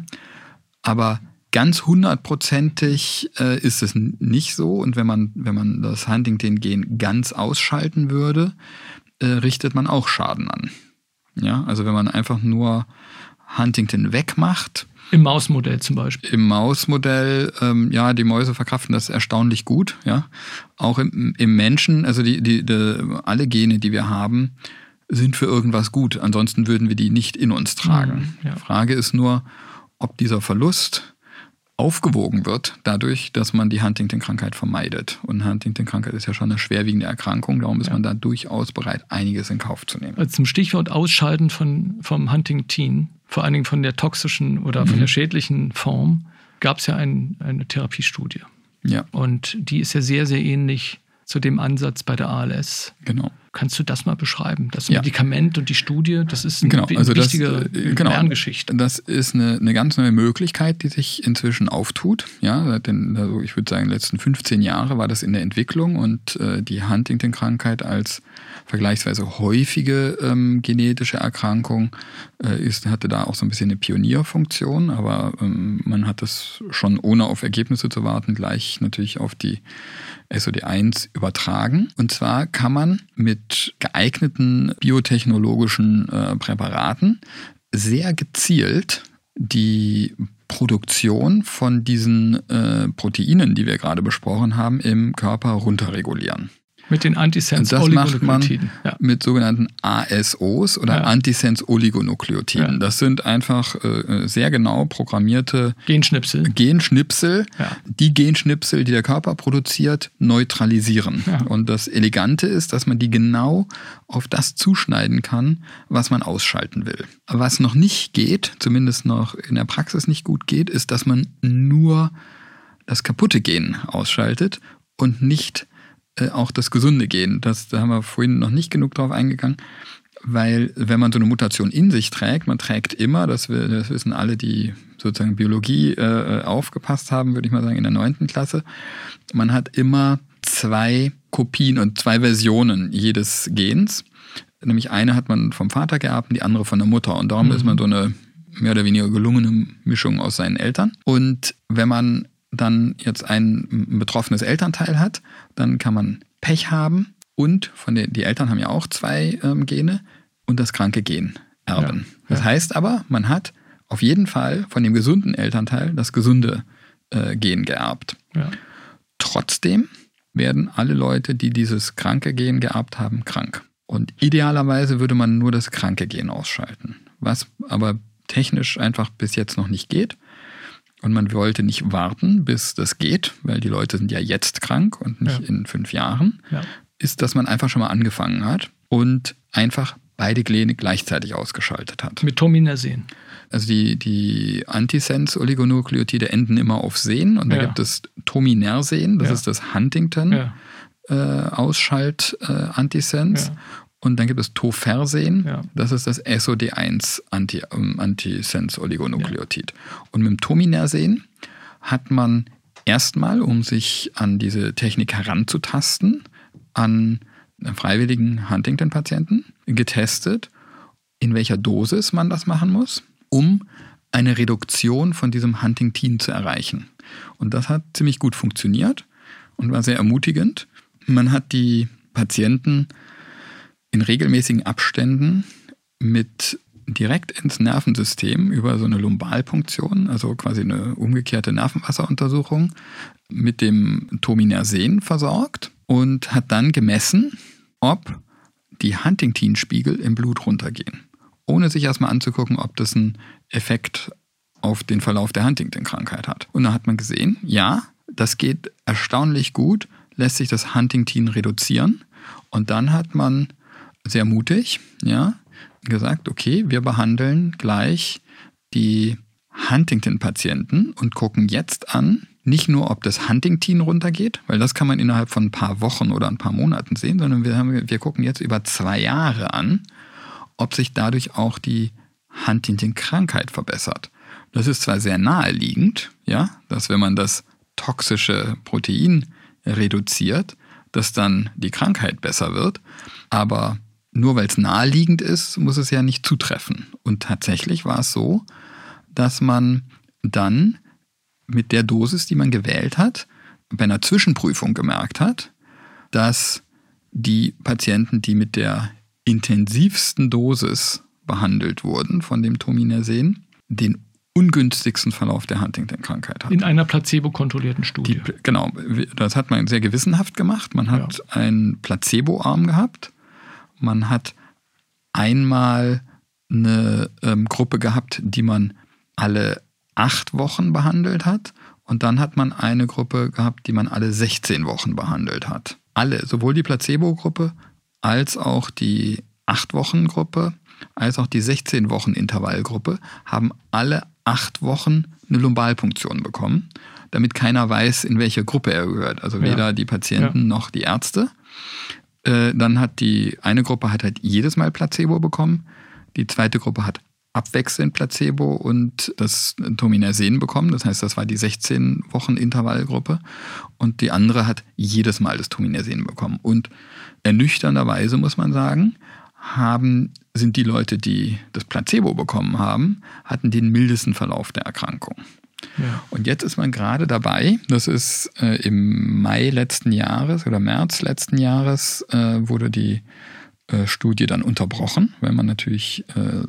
Aber ganz hundertprozentig äh, ist es nicht so. Und wenn man, wenn man das Huntington-Gen ganz ausschalten würde, äh, richtet man auch Schaden an. Ja, also wenn man einfach nur Huntington wegmacht. Im Mausmodell zum Beispiel. Im Mausmodell, ähm, ja, die Mäuse verkraften das erstaunlich gut, ja. Auch im, im Menschen, also die, die, die, alle Gene, die wir haben, sind für irgendwas gut. Ansonsten würden wir die nicht in uns tragen. Mhm, ja. Frage ist nur, ob dieser Verlust aufgewogen wird, dadurch, dass man die Huntington-Krankheit vermeidet. Und Huntington-Krankheit ist ja schon eine schwerwiegende Erkrankung, darum ist ja. man da durchaus bereit, einiges in Kauf zu nehmen. Also zum Stichwort Ausschalten von, vom Huntington, vor allen Dingen von der toxischen oder von mhm. der schädlichen Form, gab es ja ein, eine Therapiestudie. Ja. Und die ist ja sehr, sehr ähnlich zu dem Ansatz bei der ALS. Genau. Kannst du das mal beschreiben? Das ja. Medikament und die Studie, das ist eine genau, also wichtige das, äh, genau, Lerngeschichte. Das ist eine, eine ganz neue Möglichkeit, die sich inzwischen auftut. Ja, denn also ich würde sagen, in den letzten 15 Jahre war das in der Entwicklung und äh, die Huntington-Krankheit als vergleichsweise häufige ähm, genetische Erkrankung äh, ist, hatte da auch so ein bisschen eine Pionierfunktion, aber ähm, man hat das schon ohne auf Ergebnisse zu warten gleich natürlich auf die SOD1 übertragen. Und zwar kann man mit geeigneten biotechnologischen äh, Präparaten sehr gezielt die Produktion von diesen äh, Proteinen, die wir gerade besprochen haben, im Körper runterregulieren. Mit den Antisense Das macht man ja. mit sogenannten ASOs oder ja. Antisense Oligonukleotiden. Ja. Das sind einfach äh, sehr genau programmierte Genschnipsel. Genschnipsel, die Genschnipsel, die der Körper produziert, neutralisieren. Und das Elegante ist, dass man die genau auf das zuschneiden kann, was man ausschalten will. Was noch nicht geht, zumindest noch in der Praxis nicht gut geht, ist, dass man nur das kaputte Gen ausschaltet und nicht äh, auch das gesunde Gen. Das, da haben wir vorhin noch nicht genug drauf eingegangen, weil wenn man so eine Mutation in sich trägt, man trägt immer, das, das wissen alle, die sozusagen Biologie äh, aufgepasst haben, würde ich mal sagen, in der neunten Klasse, man hat immer zwei Kopien und zwei Versionen jedes Gens. Nämlich eine hat man vom Vater geerbt und die andere von der Mutter. Und darum mhm. ist man so eine mehr oder weniger gelungene Mischung aus seinen Eltern. Und wenn man dann jetzt ein betroffenes Elternteil hat, dann kann man Pech haben und von den, die Eltern haben ja auch zwei ähm, Gene und das kranke Gen erben. Ja, das ja. heißt aber, man hat auf jeden Fall von dem gesunden Elternteil das gesunde äh, Gen geerbt. Ja. Trotzdem werden alle Leute, die dieses kranke Gen geerbt haben, krank. Und idealerweise würde man nur das kranke Gen ausschalten, was aber technisch einfach bis jetzt noch nicht geht. Und man wollte nicht warten, bis das geht, weil die Leute sind ja jetzt krank und nicht ja. in fünf Jahren. Ja. Ist, dass man einfach schon mal angefangen hat und einfach beide Gene gleichzeitig ausgeschaltet hat. Mit Tominersen. Also die, die Antisense-Oligonukleotide enden immer auf Sen und da ja. gibt es Tominersen, das ist das Huntington. Äh, Ausschalt-Antisense. Äh, und dann gibt es Tofersen, ja. das ist das SOD1 Anti, ähm, Antisense-Oligonukleotid. Ja. Und mit dem Tominersen hat man erstmal, um sich an diese Technik heranzutasten, an freiwilligen Huntington-Patienten getestet, in welcher Dosis man das machen muss, um eine Reduktion von diesem Huntington zu erreichen. Und das hat ziemlich gut funktioniert und war sehr ermutigend. Man hat die Patienten in regelmäßigen Abständen mit direkt ins Nervensystem über so eine Lumbalpunktion, also quasi eine umgekehrte Nervenwasseruntersuchung, mit dem Tominersen versorgt und hat dann gemessen, ob die Huntington-Spiegel im Blut runtergehen. Ohne sich erstmal anzugucken, ob das einen Effekt auf den Verlauf der Huntington-Krankheit hat. Und da hat man gesehen, ja, das geht erstaunlich gut, lässt sich das Huntington reduzieren. Und dann hat man sehr mutig, ja, gesagt, okay, wir behandeln gleich die Huntington-Patienten und gucken jetzt an, nicht nur, ob das Huntington runtergeht, weil das kann man innerhalb von ein paar Wochen oder ein paar Monaten sehen, sondern wir, haben, wir gucken jetzt über zwei Jahre an, ob sich dadurch auch die Huntington-Krankheit verbessert. Das ist zwar sehr naheliegend, ja, dass wenn man das toxische Protein reduziert, dass dann die Krankheit besser wird, aber nur weil es naheliegend ist, muss es ja nicht zutreffen. Und tatsächlich war es so, dass man dann mit der Dosis, die man gewählt hat, bei einer Zwischenprüfung gemerkt hat, dass die Patienten, die mit der intensivsten Dosis behandelt wurden von dem Tominersen, den ungünstigsten Verlauf der Huntington-Krankheit hatten. In einer placebo-kontrollierten Studie. Die, genau, das hat man sehr gewissenhaft gemacht. Man hat ja. einen Placebo-Arm gehabt. Man hat einmal eine ähm, Gruppe gehabt, die man alle acht Wochen behandelt hat. Und dann hat man eine Gruppe gehabt, die man alle 16 Wochen behandelt hat. Alle, sowohl die Placebo-Gruppe als auch die 8-Wochen-Gruppe, als auch die 16-Wochen-Intervallgruppe haben alle acht Wochen eine Lumbalpunktion bekommen, damit keiner weiß, in welche Gruppe er gehört. Also weder ja. die Patienten ja. noch die Ärzte. Äh, dann hat die eine Gruppe hat halt jedes Mal Placebo bekommen. Die zweite Gruppe hat abwechselnd Placebo und das Tominersen bekommen. Das heißt, das war die 16 Wochen Intervallgruppe. Und die andere hat jedes Mal das Tominersen bekommen. Und ernüchternderweise muss man sagen, haben, sind die Leute, die das Placebo bekommen haben, hatten den mildesten Verlauf der Erkrankung. Ja. Und jetzt ist man gerade dabei, das ist äh, im Mai letzten Jahres oder März letzten Jahres, äh, wurde die äh, Studie dann unterbrochen, weil man natürlich äh,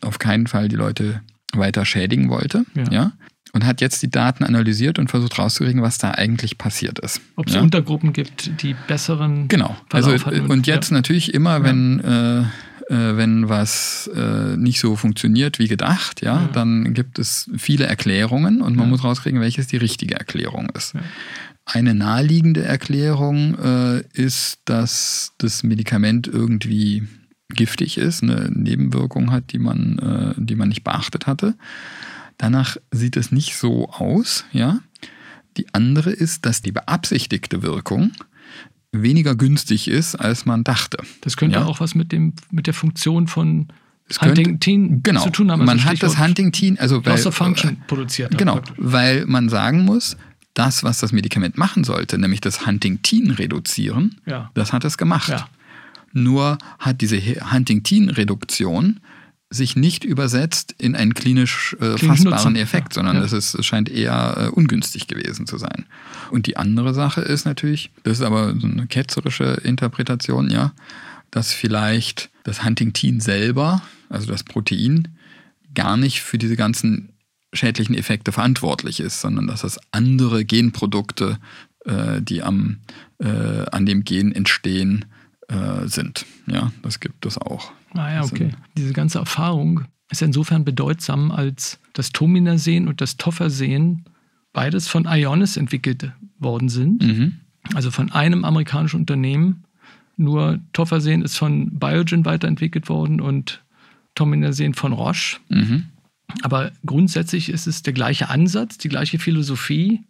auf keinen Fall die Leute weiter schädigen wollte. Ja. ja. Und hat jetzt die Daten analysiert und versucht rauszukriegen, was da eigentlich passiert ist. Ob es ja. Untergruppen gibt, die besseren. Genau. Verlauf also, hatten. Und jetzt ja. natürlich immer, wenn, äh, wenn was äh, nicht so funktioniert wie gedacht, ja, dann gibt es viele Erklärungen und man muss rauskriegen, welches die richtige Erklärung ist. Eine naheliegende Erklärung äh, ist, dass das Medikament irgendwie giftig ist, eine Nebenwirkung hat, die man, äh, die man nicht beachtet hatte. Danach sieht es nicht so aus, ja. Die andere ist, dass die beabsichtigte Wirkung weniger günstig ist, als man dachte. Das könnte ja? auch was mit dem mit der Funktion von Huntington genau, zu tun haben. Also man hat das Huntington, also weil, Function produziert. Genau, weil man sagen muss, das, was das Medikament machen sollte, nämlich das Huntington reduzieren, ja. das hat es gemacht. Ja. Nur hat diese Huntington-Reduktion sich nicht übersetzt in einen klinisch äh, fassbaren Effekt, ja. sondern ja. Es, ist, es scheint eher äh, ungünstig gewesen zu sein. Und die andere Sache ist natürlich, das ist aber so eine ketzerische Interpretation, ja, dass vielleicht das Huntington selber, also das Protein, gar nicht für diese ganzen schädlichen Effekte verantwortlich ist, sondern dass das andere Genprodukte, äh, die am, äh, an dem Gen entstehen, äh, sind. Ja, das gibt es auch. Ah ja, okay. Diese ganze Erfahrung ist insofern bedeutsam, als das Tominersen und das Toffersen beides von Ionis entwickelt worden sind. Mhm. Also von einem amerikanischen Unternehmen. Nur Toffersen ist von Biogen weiterentwickelt worden und Tominersen von Roche. Mhm. Aber grundsätzlich ist es der gleiche Ansatz, die gleiche Philosophie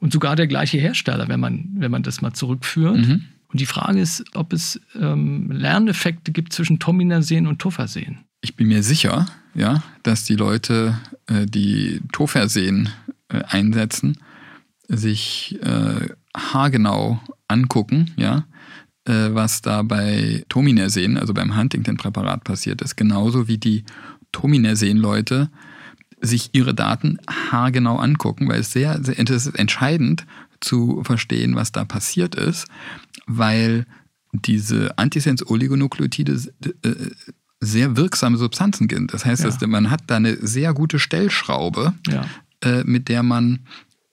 und sogar der gleiche Hersteller, wenn man, wenn man das mal zurückführt. Mhm. Und die Frage ist, ob es ähm, Lerneffekte gibt zwischen Tominersen und Tofersen. Ich bin mir sicher, ja, dass die Leute, äh, die Tofersen äh, einsetzen, sich äh, haargenau angucken, ja, äh, was da bei Tominersen, also beim Huntington-Präparat passiert ist, genauso wie die Tominersen-Leute sich ihre Daten haargenau angucken, weil es sehr, sehr es ist entscheidend zu verstehen, was da passiert ist, weil diese Antisens-Oligonukleotide äh, sehr wirksame Substanzen sind. Das heißt, ja. man hat da eine sehr gute Stellschraube, ja. Äh, mit der man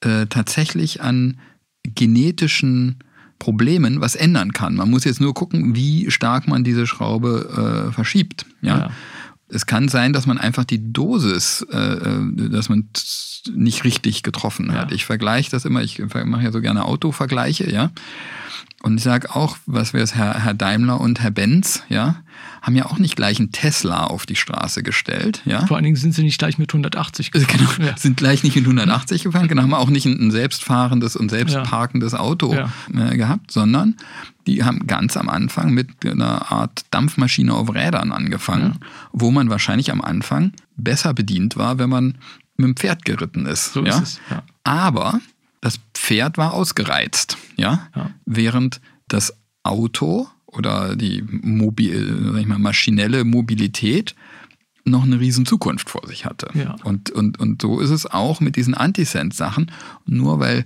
äh, tatsächlich an genetischen Problemen was ändern kann. Man muss jetzt nur gucken, wie stark man diese Schraube verschiebt. ja. ja es kann sein, dass man einfach die Dosis, äh, äh dass man nicht richtig getroffen hat. Ich vergleiche das immer, ich mache ja so gerne Autovergleiche, ja. Und ich sage auch, was wäre es, Herr, Herr Daimler und Herr Benz, ja, haben ja auch nicht gleich einen Tesla auf die Straße gestellt. Ja? Vor allen Dingen sind sie nicht gleich mit 180 gefahren. Genau, ja. sind gleich nicht mit 180 gefahren, genau, haben auch nicht ein, selbstfahrendes und selbstparkendes Auto ja. Äh, gehabt, sondern die haben ganz am Anfang mit einer Art Dampfmaschine auf Rädern angefangen, ja. wo man wahrscheinlich am Anfang besser bedient war, wenn man mit dem Pferd geritten ist. So ja? ist es. Ja. Aber das Pferd war ausgereizt, ja, Ja. während das Auto oder die mobil, sag ich mal, maschinelle Mobilität noch eine riesen Zukunft vor sich hatte. Ja. Und, und, und so ist es auch mit diesen Antisense-Sachen. Nur weil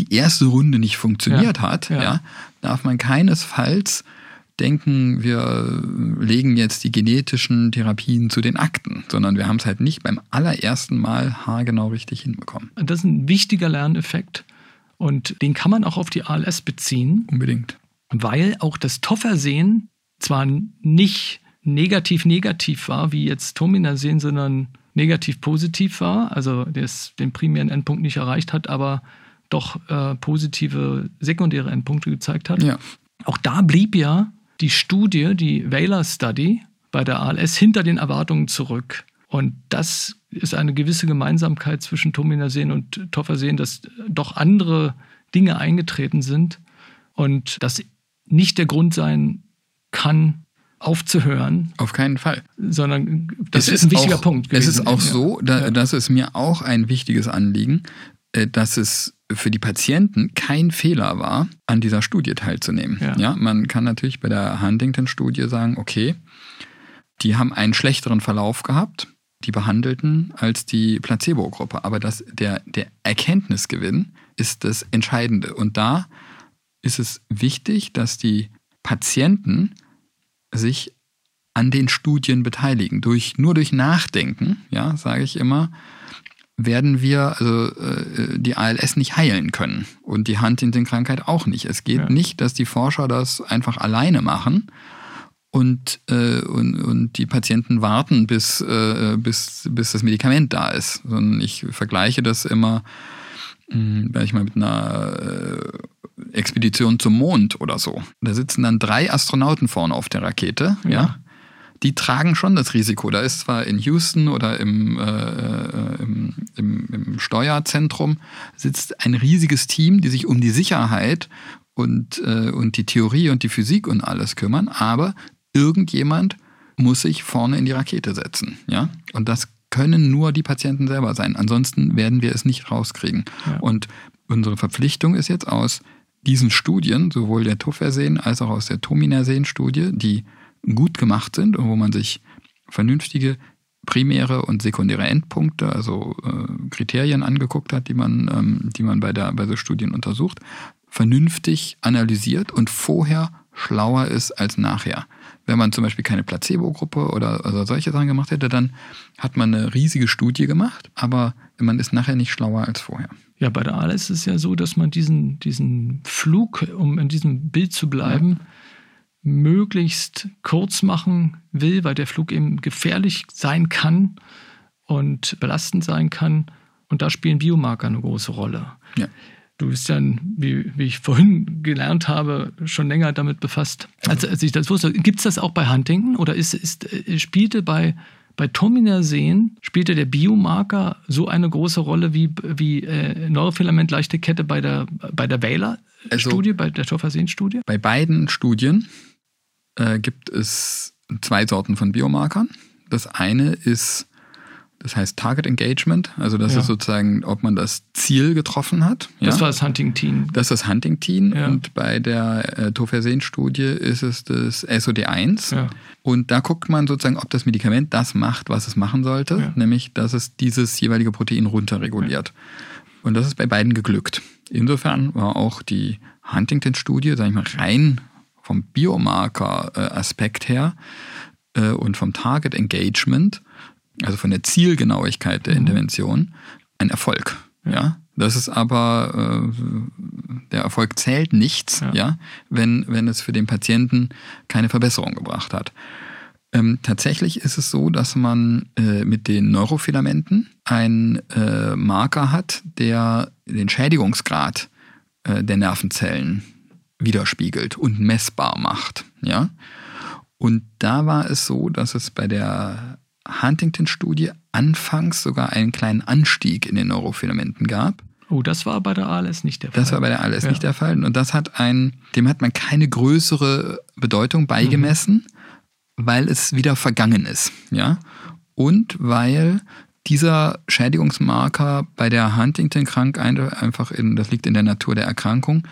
die erste Runde nicht funktioniert Ja, hat, ja. darf man keinesfalls denken, wir legen jetzt die genetischen Therapien zu den Akten, sondern wir haben es halt nicht beim allerersten Mal haargenau richtig hinbekommen. Das ist ein wichtiger Lerneffekt und den kann man auch auf die ALS beziehen, Unbedingt. weil auch das Toffersehen zwar nicht negativ-negativ war, wie jetzt Tominersehen, sondern negativ-positiv war, also das den primären Endpunkt nicht erreicht hat, aber doch äh, positive sekundäre Endpunkte gezeigt hat. Ja. Auch da blieb ja die Studie, die Whaler Study bei der ALS hinter den Erwartungen zurück. Und das ist eine gewisse Gemeinsamkeit zwischen Tominersehen und Toffersehen, dass doch andere Dinge eingetreten sind und das nicht der Grund sein kann, aufzuhören, Auf keinen Fall. sondern das Es ist, ein wichtiger auch, Punkt. Es gewesen. ist auch so, da, Ja. das ist mir auch ein wichtiges Anliegen, dass es für die Patienten kein Fehler war, an dieser Studie teilzunehmen. Ja. man kann natürlich bei der Huntington-Studie sagen, okay, die haben einen schlechteren Verlauf gehabt, die Behandelten, als die Placebo-Gruppe. Aber das, der, der Erkenntnisgewinn ist das Entscheidende. Und da ist es wichtig, dass die Patienten sich an den Studien beteiligen. Durch, nur durch Nachdenken, ja, sage ich immer, werden wir also, äh, die ALS nicht heilen können und die Huntington-Krankheit auch nicht. Es geht Ja. nicht, dass die Forscher das einfach alleine machen und, äh, und, und die Patienten warten, bis, äh, bis, bis das Medikament da ist. Sondern ich vergleiche das immer, sag ich mal, mit einer äh, Expedition zum Mond oder so. Da sitzen dann drei Astronauten vorne auf der Rakete, ja. Ja. Die tragen schon das Risiko. Da ist zwar in Houston oder im, äh, äh, im, im, im Steuerzentrum sitzt ein riesiges Team, die sich um die Sicherheit und, äh, und die Theorie und die Physik und alles kümmern, aber irgendjemand muss sich vorne in die Rakete setzen, ja. Und das können nur die Patienten selber sein. Ansonsten werden wir es nicht rauskriegen. Ja. Und unsere Verpflichtung ist jetzt aus diesen Studien, sowohl der Tuffersehen als auch aus der Tominersehen-Studie, die gut gemacht sind und wo man sich vernünftige primäre und sekundäre Endpunkte, also äh, Kriterien angeguckt hat, die man, ähm, die man bei, der, bei so Studien untersucht, vernünftig analysiert und vorher schlauer ist als nachher. Wenn man zum Beispiel keine Placebo-Gruppe oder also solche Sachen gemacht hätte, dann hat man eine riesige Studie gemacht, aber man ist nachher nicht schlauer als vorher. Ja, bei der ALS ist es ja so, dass man diesen, diesen Flug, um in diesem Bild zu bleiben, möglichst kurz machen will, weil der Flug eben gefährlich sein kann und belastend sein kann. Und da spielen Biomarker eine große Rolle. Ja. Du bist ja, wie, wie ich vorhin gelernt habe, schon länger damit befasst. Als, als ich das wusste, gibt es das auch bei Huntington oder ist, ist, spielte bei, bei Tominersehen, spielte der Biomarker so eine große Rolle wie, wie äh, Neurofilament leichte Kette bei der, bei der Wähler-Studie, Also- bei der Toffersehen-Studie? Bei beiden Studien äh, gibt es zwei Sorten von Biomarkern. Das eine ist, das heißt Target Engagement, also das Ja. ist sozusagen, ob man das Ziel getroffen hat. Das ja? war das Huntington. Das ist das Huntington Ja. und bei der äh, Tofersen-Studie ist es das SOD1. Ja. Und da guckt man sozusagen, ob das Medikament das macht, was es machen sollte, nämlich dass es dieses jeweilige Protein runterreguliert. Und das ist bei beiden geglückt. Insofern war auch die Huntington-Studie, sage ich mal, rein vom Biomarker-Aspekt her äh, und vom Target Engagement, also von der Zielgenauigkeit der Intervention, ein Erfolg. Ja. Das ist aber, äh, der Erfolg zählt nichts, Ja. ja, wenn, wenn es für den Patienten keine Verbesserung gebracht hat. Ähm, tatsächlich ist es so, dass man äh, mit den Neurofilamenten einen äh, Marker hat, der den Schädigungsgrad äh, der Nervenzellen widerspiegelt und messbar macht. Ja? Und da war es so, dass es bei der Huntington-Studie anfangs sogar einen kleinen Anstieg in den Neurofilamenten gab. Oh, das war bei der ALS nicht der Fall. Das war bei der ALS ja. nicht der Fall. Und das hat ein, dem hat man keine größere Bedeutung beigemessen, mhm. weil es wieder vergangen ist. Ja. Und weil dieser Schädigungsmarker bei der Huntington-Krankheit einfach in, das liegt in der Natur der Erkrankung,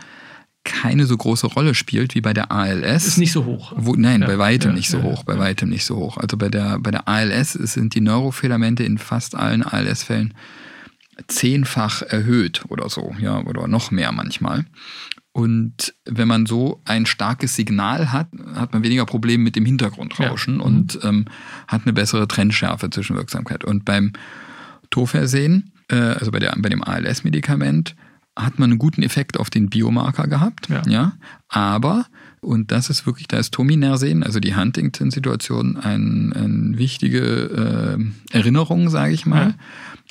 keine so große Rolle spielt wie bei der ALS. Ist nicht so hoch. Wo, nein, ja, bei weitem ja, nicht so ja, hoch, bei weitem nicht so hoch. Also bei der, bei der ALS sind die Neurofilamente in fast allen ALS-Fällen zehnfach erhöht oder so, ja, oder noch mehr manchmal. Und wenn man so ein starkes Signal hat, hat man weniger Probleme mit dem Hintergrundrauschen und mhm. ähm, hat eine bessere Trennschärfe zwischen Wirksamkeit. Und beim Tofersehen, äh, also bei, der, bei dem ALS-Medikament, hat man einen guten Effekt auf den Biomarker gehabt. Ja. ja. Aber, und das ist wirklich, da ist Tominersen, also die Huntington-Situation, eine ein wichtige äh, Erinnerung, sage ich mal. Ja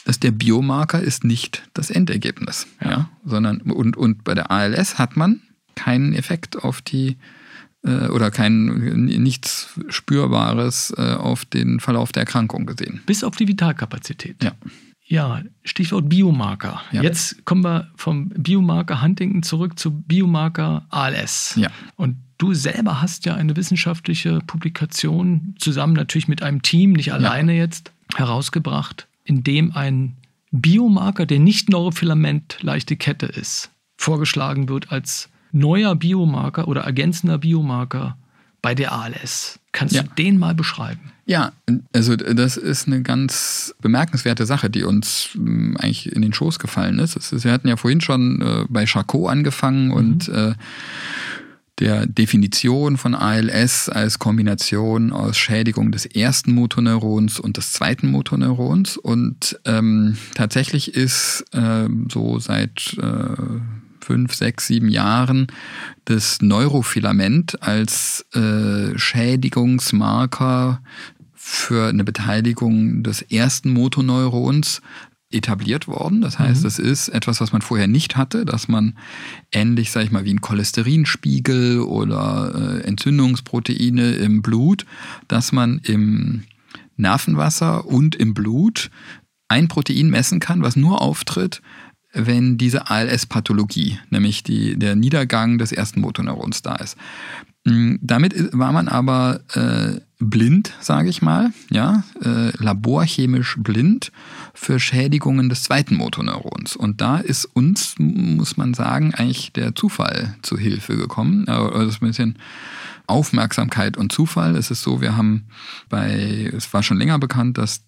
dass der Biomarker ist nicht das Endergebnis, ja. ja. sondern und, und bei der ALS hat man keinen Effekt auf die äh, oder kein nichts Spürbares äh, auf den Verlauf der Erkrankung gesehen. Bis auf die Vitalkapazität. Ja. Ja, Stichwort Biomarker. Ja. Jetzt kommen wir vom Biomarker Huntington zurück zu Biomarker ALS. Ja. Und du selber hast ja eine wissenschaftliche Publikation zusammen natürlich mit einem Team, nicht alleine ja. jetzt, herausgebracht in dem ein Biomarker, der nicht Neurofilament leichte Kette ist, vorgeschlagen wird als neuer Biomarker oder ergänzender Biomarker bei der ALS. Kannst ja. du den mal beschreiben? Ja, also das ist eine ganz bemerkenswerte Sache, die uns hm, eigentlich in den Schoß gefallen ist. wir hatten ja vorhin schon äh, bei Charcot angefangen mhm. und äh, der Definition von ALS als Kombination aus Schädigung des ersten Motoneurons und des zweiten Motoneurons. Und ähm, tatsächlich ist äh, so seit äh, fünf, sechs, sieben Jahren das Neurofilament als äh, Schädigungsmarker für eine Beteiligung des ersten Motoneurons etabliert worden. Das heißt, mhm. das ist etwas, was man vorher nicht hatte, dass man ähnlich, sage ich mal, wie ein Cholesterinspiegel oder äh, Entzündungsproteine im Blut, dass man im Nervenwasser und im Blut ein Protein messen kann, was nur auftritt, wenn diese ALS-Pathologie, nämlich die, der Niedergang des ersten Motoneurons da ist. Hm, damit war man aber äh, blind, sage ich mal, ja, äh, laborchemisch blind für Schädigungen des zweiten Motoneurons. Und da ist uns, muss man sagen, eigentlich der Zufall zu Hilfe gekommen. Also das ist ein bisschen Aufmerksamkeit und Zufall. Es ist so, wir haben bei, es war schon länger bekannt, dass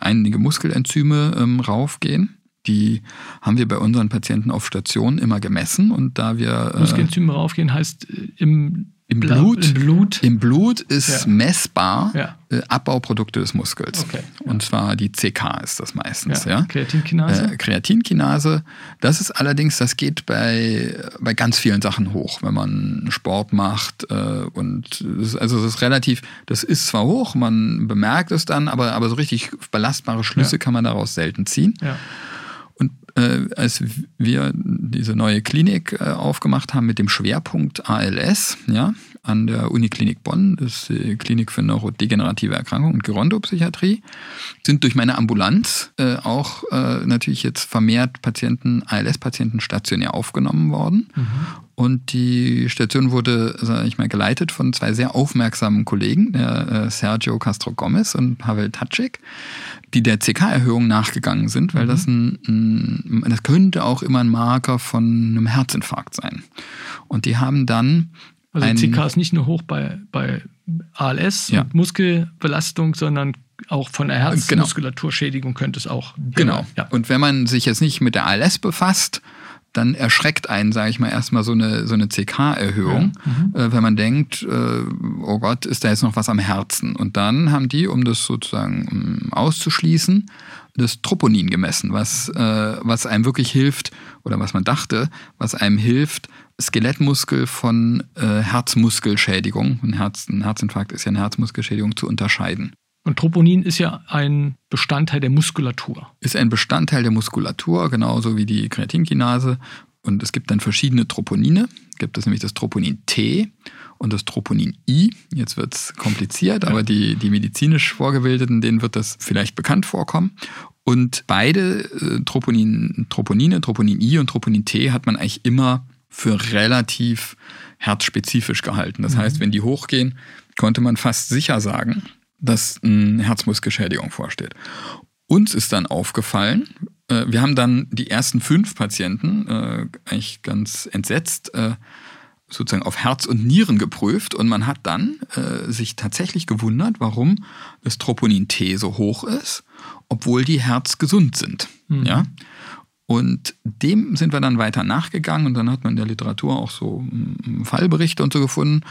einige Muskelenzyme ähm, raufgehen. Die haben wir bei unseren Patienten auf Station immer gemessen und da wir. Äh, Muskelenzyme raufgehen heißt äh, im im Blut, Im Blut, Im Blut ist ja. messbar ja. Äh, Abbauprodukte des Muskels. Okay. Ja. Und zwar die CK ist das meistens. Ja. Kreatinkinase. Äh, Kreatinkinase. Das ist allerdings, das geht bei, bei ganz vielen Sachen hoch, wenn man Sport macht. Äh, und das, also das ist relativ, das ist zwar hoch, man bemerkt es dann, aber, aber so richtig belastbare Schlüsse kann man daraus selten ziehen. Ja. Äh, als wir diese neue Klinik äh, aufgemacht haben mit dem Schwerpunkt ALS, ja, an der Uniklinik Bonn, das ist die Klinik für neurodegenerative Erkrankungen und Gerontopsychiatrie, sind durch meine Ambulanz äh, auch äh, natürlich jetzt vermehrt Patienten, ALS-Patienten stationär aufgenommen worden. Mhm. Und die Station wurde, sage ich mal, geleitet von zwei sehr aufmerksamen Kollegen, der äh, Sergio Castro Gomez und Pavel Tatschik, die der CK-Erhöhung nachgegangen sind, weil mhm. das ein, ein, das könnte auch immer ein Marker von einem Herzinfarkt sein. Und die haben dann also ein, CK ist nicht nur hoch bei, bei ALS ja. und Muskelbelastung, sondern auch von der genau. Herzmuskulaturschädigung könnte es auch. Genau. Ja. Und wenn man sich jetzt nicht mit der ALS befasst, dann erschreckt einen, sage ich mal, erstmal so eine, so eine CK-Erhöhung, ja. mhm. äh, wenn man denkt, äh, oh Gott, ist da jetzt noch was am Herzen. Und dann haben die, um das sozusagen um, auszuschließen, das Troponin gemessen, was, äh, was einem wirklich hilft, oder was man dachte, was einem hilft, Skelettmuskel von äh, Herzmuskelschädigung, ein, Herz, ein Herzinfarkt ist ja eine Herzmuskelschädigung, zu unterscheiden. Und Troponin ist ja ein Bestandteil der Muskulatur. Ist ein Bestandteil der Muskulatur, genauso wie die Kreatinkinase. Und es gibt dann verschiedene Troponine. Gibt es nämlich das Troponin T und das Troponin I. Jetzt wird es kompliziert, aber die, die medizinisch Vorgebildeten, denen wird das vielleicht bekannt vorkommen. Und beide äh, Troponin, Troponine, Troponin I und Troponin T hat man eigentlich immer für relativ herzspezifisch gehalten. Das mhm. heißt, wenn die hochgehen, konnte man fast sicher sagen, dass eine Herzmuskelschädigung vorsteht. Uns ist dann aufgefallen, äh, wir haben dann die ersten fünf Patienten äh, eigentlich ganz entsetzt äh, sozusagen auf Herz und Nieren geprüft und man hat dann äh, sich tatsächlich gewundert, warum das Troponin T so hoch ist, obwohl die Herz gesund sind. Mhm. Ja? Und dem sind wir dann weiter nachgegangen und dann hat man in der Literatur auch so Fallberichte und so gefunden,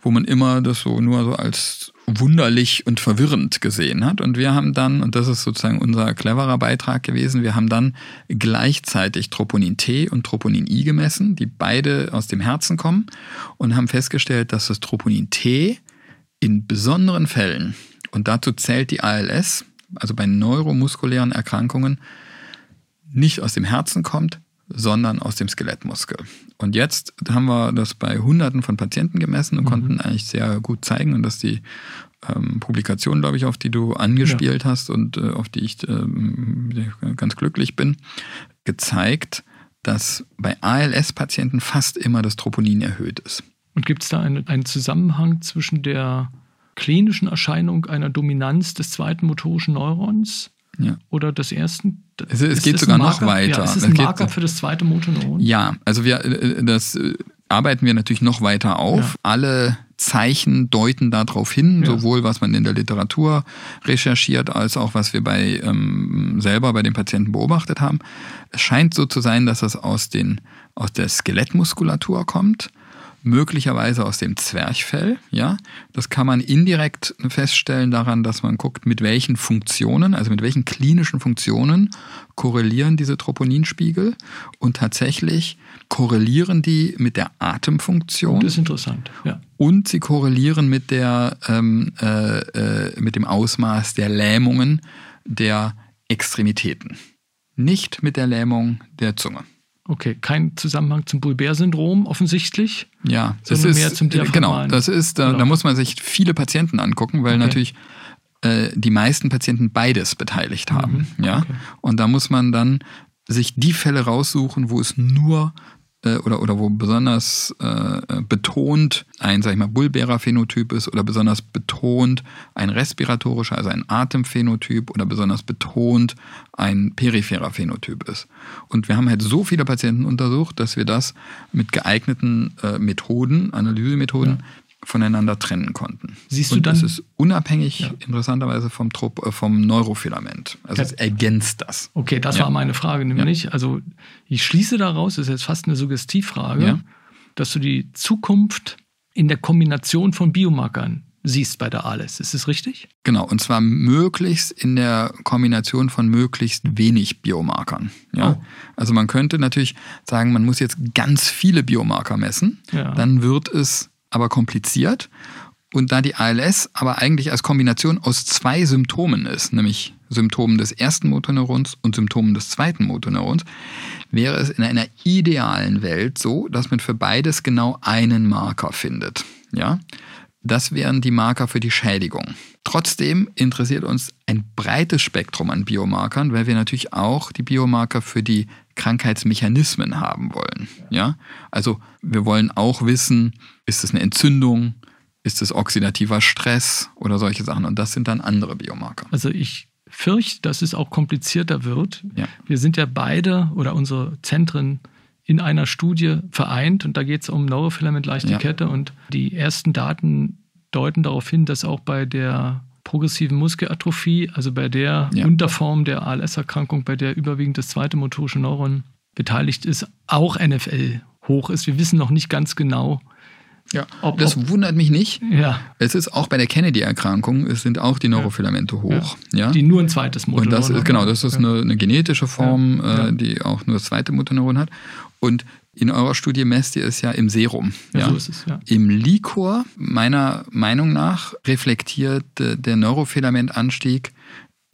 wo man immer das so nur so als wunderlich und verwirrend gesehen hat. Und wir haben dann, und das ist sozusagen unser cleverer Beitrag gewesen, wir haben dann gleichzeitig Troponin T und Troponin I gemessen, die beide aus dem Herzen kommen und haben festgestellt, dass das Troponin T in besonderen Fällen, und dazu zählt die ALS, also bei neuromuskulären Erkrankungen, nicht aus dem Herzen kommt, sondern aus dem Skelettmuskel. Und jetzt haben wir das bei Hunderten von Patienten gemessen und mhm. konnten eigentlich sehr gut zeigen, und dass die ähm, Publikation, glaube ich, auf die du angespielt ja. hast und äh, auf die ich äh, ganz glücklich bin, gezeigt, dass bei ALS-Patienten fast immer das Troponin erhöht ist. Und gibt es da einen, einen Zusammenhang zwischen der klinischen Erscheinung einer Dominanz des zweiten motorischen Neurons ja. oder des ersten? Es, es geht sogar noch weiter. Ja, ist es ein Marker geht, für das zweite Motoneuron? Ja, also wir, äh, das äh, arbeiten wir natürlich noch weiter auf. Ja. Alle Zeichen deuten darauf hin, ja. sowohl was man in der Literatur recherchiert, als auch was wir bei ähm, selber bei den Patienten beobachtet haben. Es scheint so zu sein, dass das aus den aus der Skelettmuskulatur kommt möglicherweise aus dem Zwerchfell. Ja, das kann man indirekt feststellen daran, dass man guckt, mit welchen Funktionen, also mit welchen klinischen Funktionen korrelieren diese Troponinspiegel und tatsächlich korrelieren die mit der Atemfunktion. Das ist interessant. Ja. Und sie korrelieren mit der ähm, äh, äh, mit dem Ausmaß der Lähmungen der Extremitäten, nicht mit der Lähmung der Zunge. Okay, kein Zusammenhang zum Bulber-Syndrom offensichtlich. Ja, das ist mehr zum genau. Das ist, da, da, muss man sich viele Patienten angucken, weil okay. natürlich äh, die meisten Patienten beides beteiligt haben. Mhm. Ja, okay. und da muss man dann sich die Fälle raussuchen, wo es nur äh, oder, oder wo besonders äh, betont ein, sag ich mal, bulbärer Phänotyp ist oder besonders betont ein respiratorischer, also ein Atemphänotyp oder besonders betont ein peripherer Phänotyp ist. Und wir haben halt so viele Patienten untersucht, dass wir das mit geeigneten äh, Methoden, Analysemethoden, ja voneinander trennen konnten. Siehst du dann? Das ist unabhängig, ja. interessanterweise, vom, Trop, äh, vom Neurofilament. Also es ergänzt das. Okay, das ja. war meine Frage nämlich. Ja. Also ich schließe daraus, das ist jetzt fast eine Suggestivfrage, dass du die Zukunft in der Kombination von Biomarkern siehst bei der ALS. Ist das richtig? Genau, und zwar möglichst in der Kombination von möglichst wenig Biomarkern. Ja? Oh. Also man könnte natürlich sagen, man muss jetzt ganz viele Biomarker messen. Ja. Dann wird es aber kompliziert. Und da die ALS aber eigentlich als Kombination aus zwei Symptomen ist, nämlich Symptomen des ersten Motorneurons und Symptomen des zweiten Motorneurons, wäre es in einer idealen Welt so, dass man für beides genau einen Marker findet. Ja? Das wären die Marker für die Schädigung. Trotzdem interessiert uns ein breites Spektrum an Biomarkern, weil wir natürlich auch die Biomarker für die Krankheitsmechanismen haben wollen. Ja? Also wir wollen auch wissen, ist es eine Entzündung, ist es oxidativer Stress oder solche Sachen. Und das sind dann andere Biomarker. Also ich fürchte, dass es auch komplizierter wird. Ja. Wir sind ja beide oder unsere Zentren in einer Studie vereint und da geht es um Neurofilament leichte ja. Kette und die ersten Daten deuten darauf hin, dass auch bei der progressiven Muskelatrophie, also bei der ja. Unterform der ALS-Erkrankung, bei der überwiegend das zweite motorische Neuron beteiligt ist, auch NFL hoch ist. Wir wissen noch nicht ganz genau. Ja, ob, das ob, wundert mich nicht. Ja. Es ist auch bei der Kennedy-Erkrankung, es sind auch die Neurofilamente hoch. Ja. ja. Die nur ein zweites Motorneuron Und das ist, genau, das ist eine, eine genetische Form, äh, die auch nur das zweite Motorneuron hat. Und in eurer Studie messt ihr es ja im Serum. Ja, ja. so ist es, ja. Im Liquor, meiner Meinung nach, reflektiert der Neurofilamentanstieg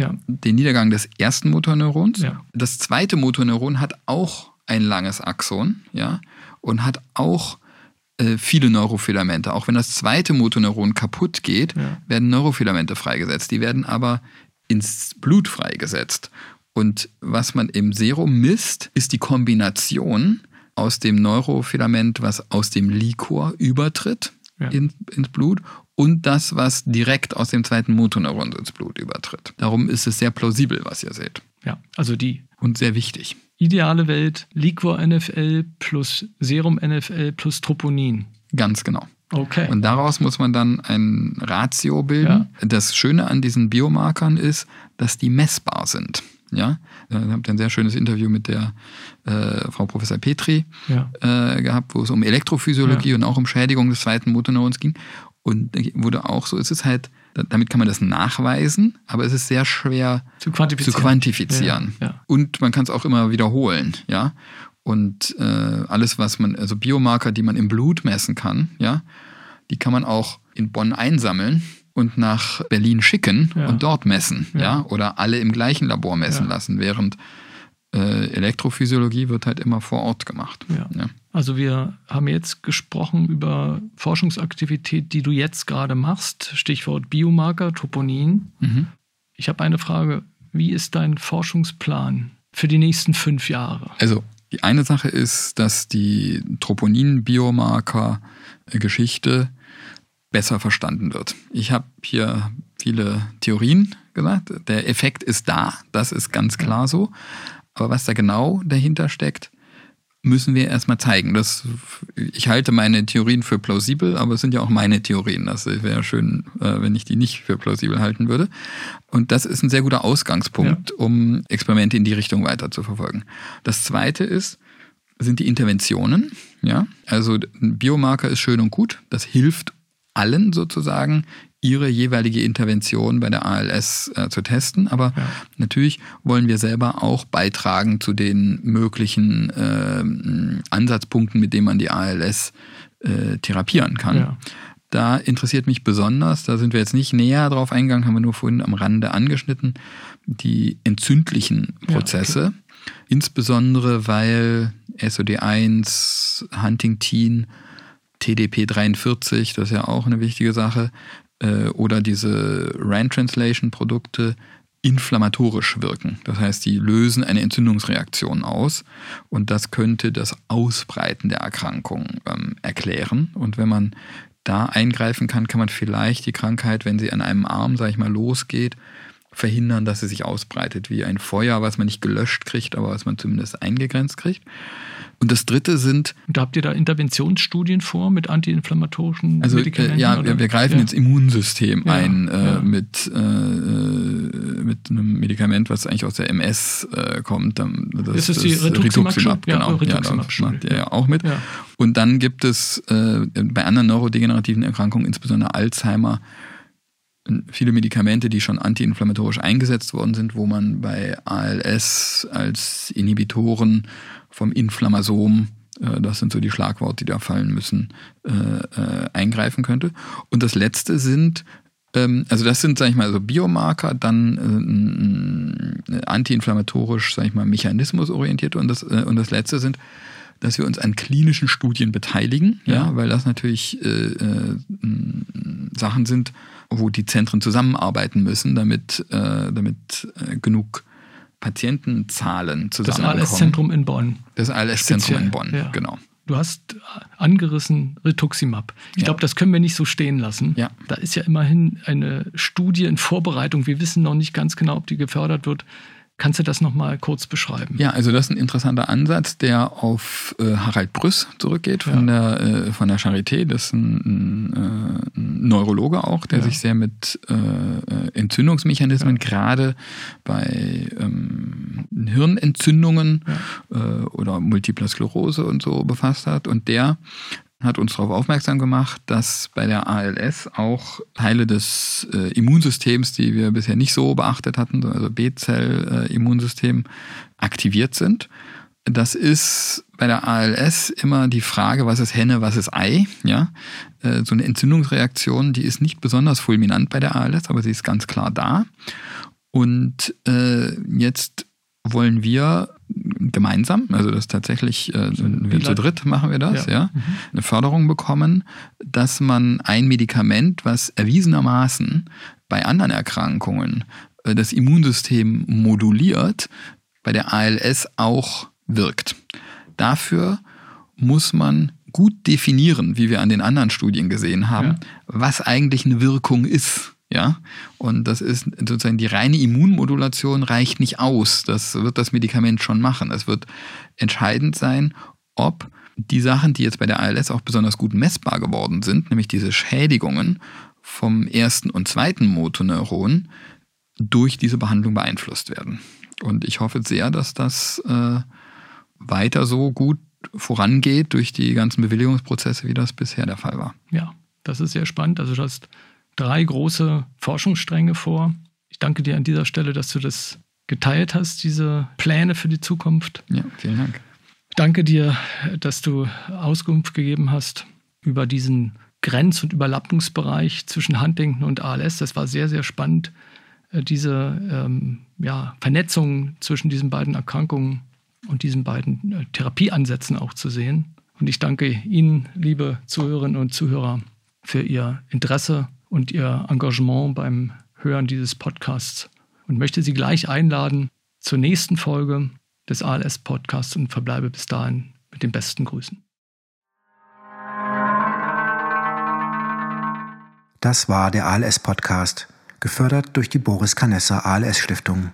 ja. den Niedergang des ersten Motorneurons. Ja. Das zweite Motorneuron hat auch ein langes Axon, ja, und hat auch viele Neurofilamente. Auch wenn das zweite Motoneuron kaputt geht, ja. werden Neurofilamente freigesetzt. Die werden aber ins Blut freigesetzt. Und was man im Serum misst, ist die Kombination aus dem Neurofilament, was aus dem Liquor übertritt ja. in, ins Blut und das, was direkt aus dem zweiten Motoneuron ins Blut übertritt. Darum ist es sehr plausibel, was ihr seht. Ja, also die. Und sehr wichtig. Ideale Welt, Liquor NFL plus Serum NFL plus Troponin. Ganz genau. Okay. Und daraus muss man dann ein Ratio bilden. Ja. Das Schöne an diesen Biomarkern ist, dass die messbar sind. Ja, da habt ihr ein sehr schönes Interview mit der äh, Frau Professor Petri ja. äh, gehabt, wo es um Elektrophysiologie ja. und auch um Schädigung des zweiten Motorneurons ging. Und wurde auch so, es ist halt, damit kann man das nachweisen, aber es ist sehr schwer zu quantifizieren. Zu quantifizieren. Ja, und man kann es auch immer wiederholen, ja. Und äh, alles, was man, also Biomarker, die man im Blut messen kann, ja, die kann man auch in Bonn einsammeln und nach Berlin schicken ja. und dort messen, ja. ja. oder alle im gleichen Labor messen ja. lassen, während äh, Elektrophysiologie wird halt immer vor Ort gemacht. Ja. Also wir haben jetzt gesprochen über Forschungsaktivität, die du jetzt gerade machst, Stichwort Biomarker, Toponin. Mhm. Ich habe eine Frage, wie ist dein Forschungsplan für die nächsten fünf Jahre? Also die eine Sache ist, dass die Troponin-Biomarker-Geschichte besser verstanden wird. Ich habe hier viele Theorien gesagt. Der Effekt ist da, das ist ganz klar so. Aber was da genau dahinter steckt, müssen wir erstmal zeigen. Das, ich halte meine Theorien für plausibel, aber es sind ja auch meine Theorien. Das wäre schön, äh, wenn ich die nicht für plausibel halten würde. Und das ist ein sehr guter Ausgangspunkt, ja. um Experimente in die Richtung weiter zu verfolgen. Das zweite ist, sind die Interventionen. Ja, also ein Biomarker ist schön und gut. Das hilft allen sozusagen ihre jeweilige Intervention bei der ALS äh, zu testen. Aber ja. natürlich wollen wir selber auch beitragen zu den möglichen äh, Ansatzpunkten, mit denen man die ALS äh, therapieren kann. Ja. Da interessiert mich besonders, da sind wir jetzt nicht näher drauf eingegangen, haben wir nur vorhin am Rande angeschnitten, die entzündlichen Prozesse. Ja, okay. Insbesondere weil SOD1, Huntington, TDP43, das ist ja auch eine wichtige Sache, äh, oder diese RAND Translation Produkte inflammatorisch wirken. Das heißt, die lösen eine Entzündungsreaktion aus und das könnte das Ausbreiten der Erkrankung ähm, erklären. Und wenn man da eingreifen kann, kann man vielleicht die Krankheit, wenn sie an einem Arm, sage ich mal, losgeht, verhindern, dass sie sich ausbreitet, wie ein Feuer, was man nicht gelöscht kriegt, aber was man zumindest eingegrenzt kriegt. Und das dritte sind. Da habt ihr da Interventionsstudien vor mit antiinflammatorischen also, äh, Medikamenten? ja, wir, wir, greifen ja. ins Immunsystem ja, ein äh, ja. mit, äh, mit einem Medikament, was eigentlich aus der MS äh, kommt. Das, ist das die Rituximab? Genau, ja, Rituximab ja, macht ja auch mit. Und dann gibt es äh, bei anderen neurodegenerativen Erkrankungen, insbesondere Alzheimer, viele Medikamente, die schon antiinflammatorisch eingesetzt worden sind, wo man bei ALS als Inhibitoren vom Inflammasom, äh, das sind so die Schlagworte, die da fallen müssen, äh, äh, eingreifen könnte. Und das letzte sind ähm, also das sind, sag ich mal, so Biomarker, dann äh, antiinflammatorisch, sag ich mal, mechanismusorientiert und das, äh, und das letzte sind, dass wir uns an klinischen Studien beteiligen, ja, ja weil das natürlich äh, äh, Sachen sind, wo die Zentren zusammenarbeiten müssen, damit, äh, damit äh, genug Patientenzahlen zusammenkommen. Das ALS-Zentrum in Bonn. Das ALS-Zentrum in Bonn, ja. genau. Du hast angerissen Rituximab. Ich ja. glaube, das können wir nicht so stehen lassen. Ja. Da ist ja immerhin eine Studie in Vorbereitung. Wir wissen noch nicht ganz genau, ob die gefördert wird. Kannst du das nochmal kurz beschreiben? Ja, also das ist ein interessanter Ansatz, der auf äh, Harald Brüss zurückgeht von, ja. der, äh, von der Charité. Das ist ein, ein, äh, ein Neurologe auch, der ja. sich sehr mit äh, Entzündungsmechanismen, ja. gerade bei ähm, Hirnentzündungen äh, oder Multipler Sklerose und so befasst hat. Und der hat uns darauf aufmerksam gemacht, dass bei der ALS auch Teile des äh, Immunsystems, die wir bisher nicht so beachtet hatten, also B-Zell-Immunsystem, aktiviert sind. Das ist bei der ALS immer die Frage, was ist Henne, was ist Ei? Ja, äh, so eine Entzündungsreaktion, die ist nicht besonders fulminant bei der ALS, aber sie ist ganz klar da. Und äh, jetzt wollen wir gemeinsam, also das tatsächlich, äh, wir zu dritt machen wir das, ja, ja mhm. eine Förderung bekommen, dass man ein Medikament, was erwiesenermaßen bei anderen Erkrankungen äh, das Immunsystem moduliert, bei der ALS auch wirkt. Dafür muss man gut definieren, wie wir an den anderen Studien gesehen haben, ja. was eigentlich eine Wirkung ist. Ja, und das ist sozusagen die reine Immunmodulation reicht nicht aus. Das wird das Medikament schon machen. Es wird entscheidend sein, ob die Sachen, die jetzt bei der ALS auch besonders gut messbar geworden sind, nämlich diese Schädigungen vom ersten und zweiten Motoneuron, durch diese Behandlung beeinflusst werden. Und ich hoffe sehr, dass das äh, weiter so gut vorangeht durch die ganzen Bewilligungsprozesse, wie das bisher der Fall war. Ja, das ist sehr spannend. Also du hast drei große Forschungsstränge vor. Ich danke dir an dieser Stelle, dass du das geteilt hast, diese Pläne für die Zukunft. Ja, vielen Dank. Danke dir, dass du Auskunft gegeben hast über diesen Grenz- und Überlappungsbereich zwischen Huntington und ALS. Das war sehr, sehr spannend, äh, diese ähm, ja, Vernetzung zwischen diesen beiden Erkrankungen und diesen beiden äh, Therapieansätzen auch zu sehen. Und ich danke Ihnen, liebe Zuhörerinnen und Zuhörer, für Ihr Interesse und Ihr Engagement beim Hören dieses Podcasts und möchte Sie gleich einladen zur nächsten Folge des ALS-Podcasts und verbleibe bis dahin mit den besten Grüßen. Das war der ALS-Podcast, gefördert durch die Boris Canessa ALS-Stiftung.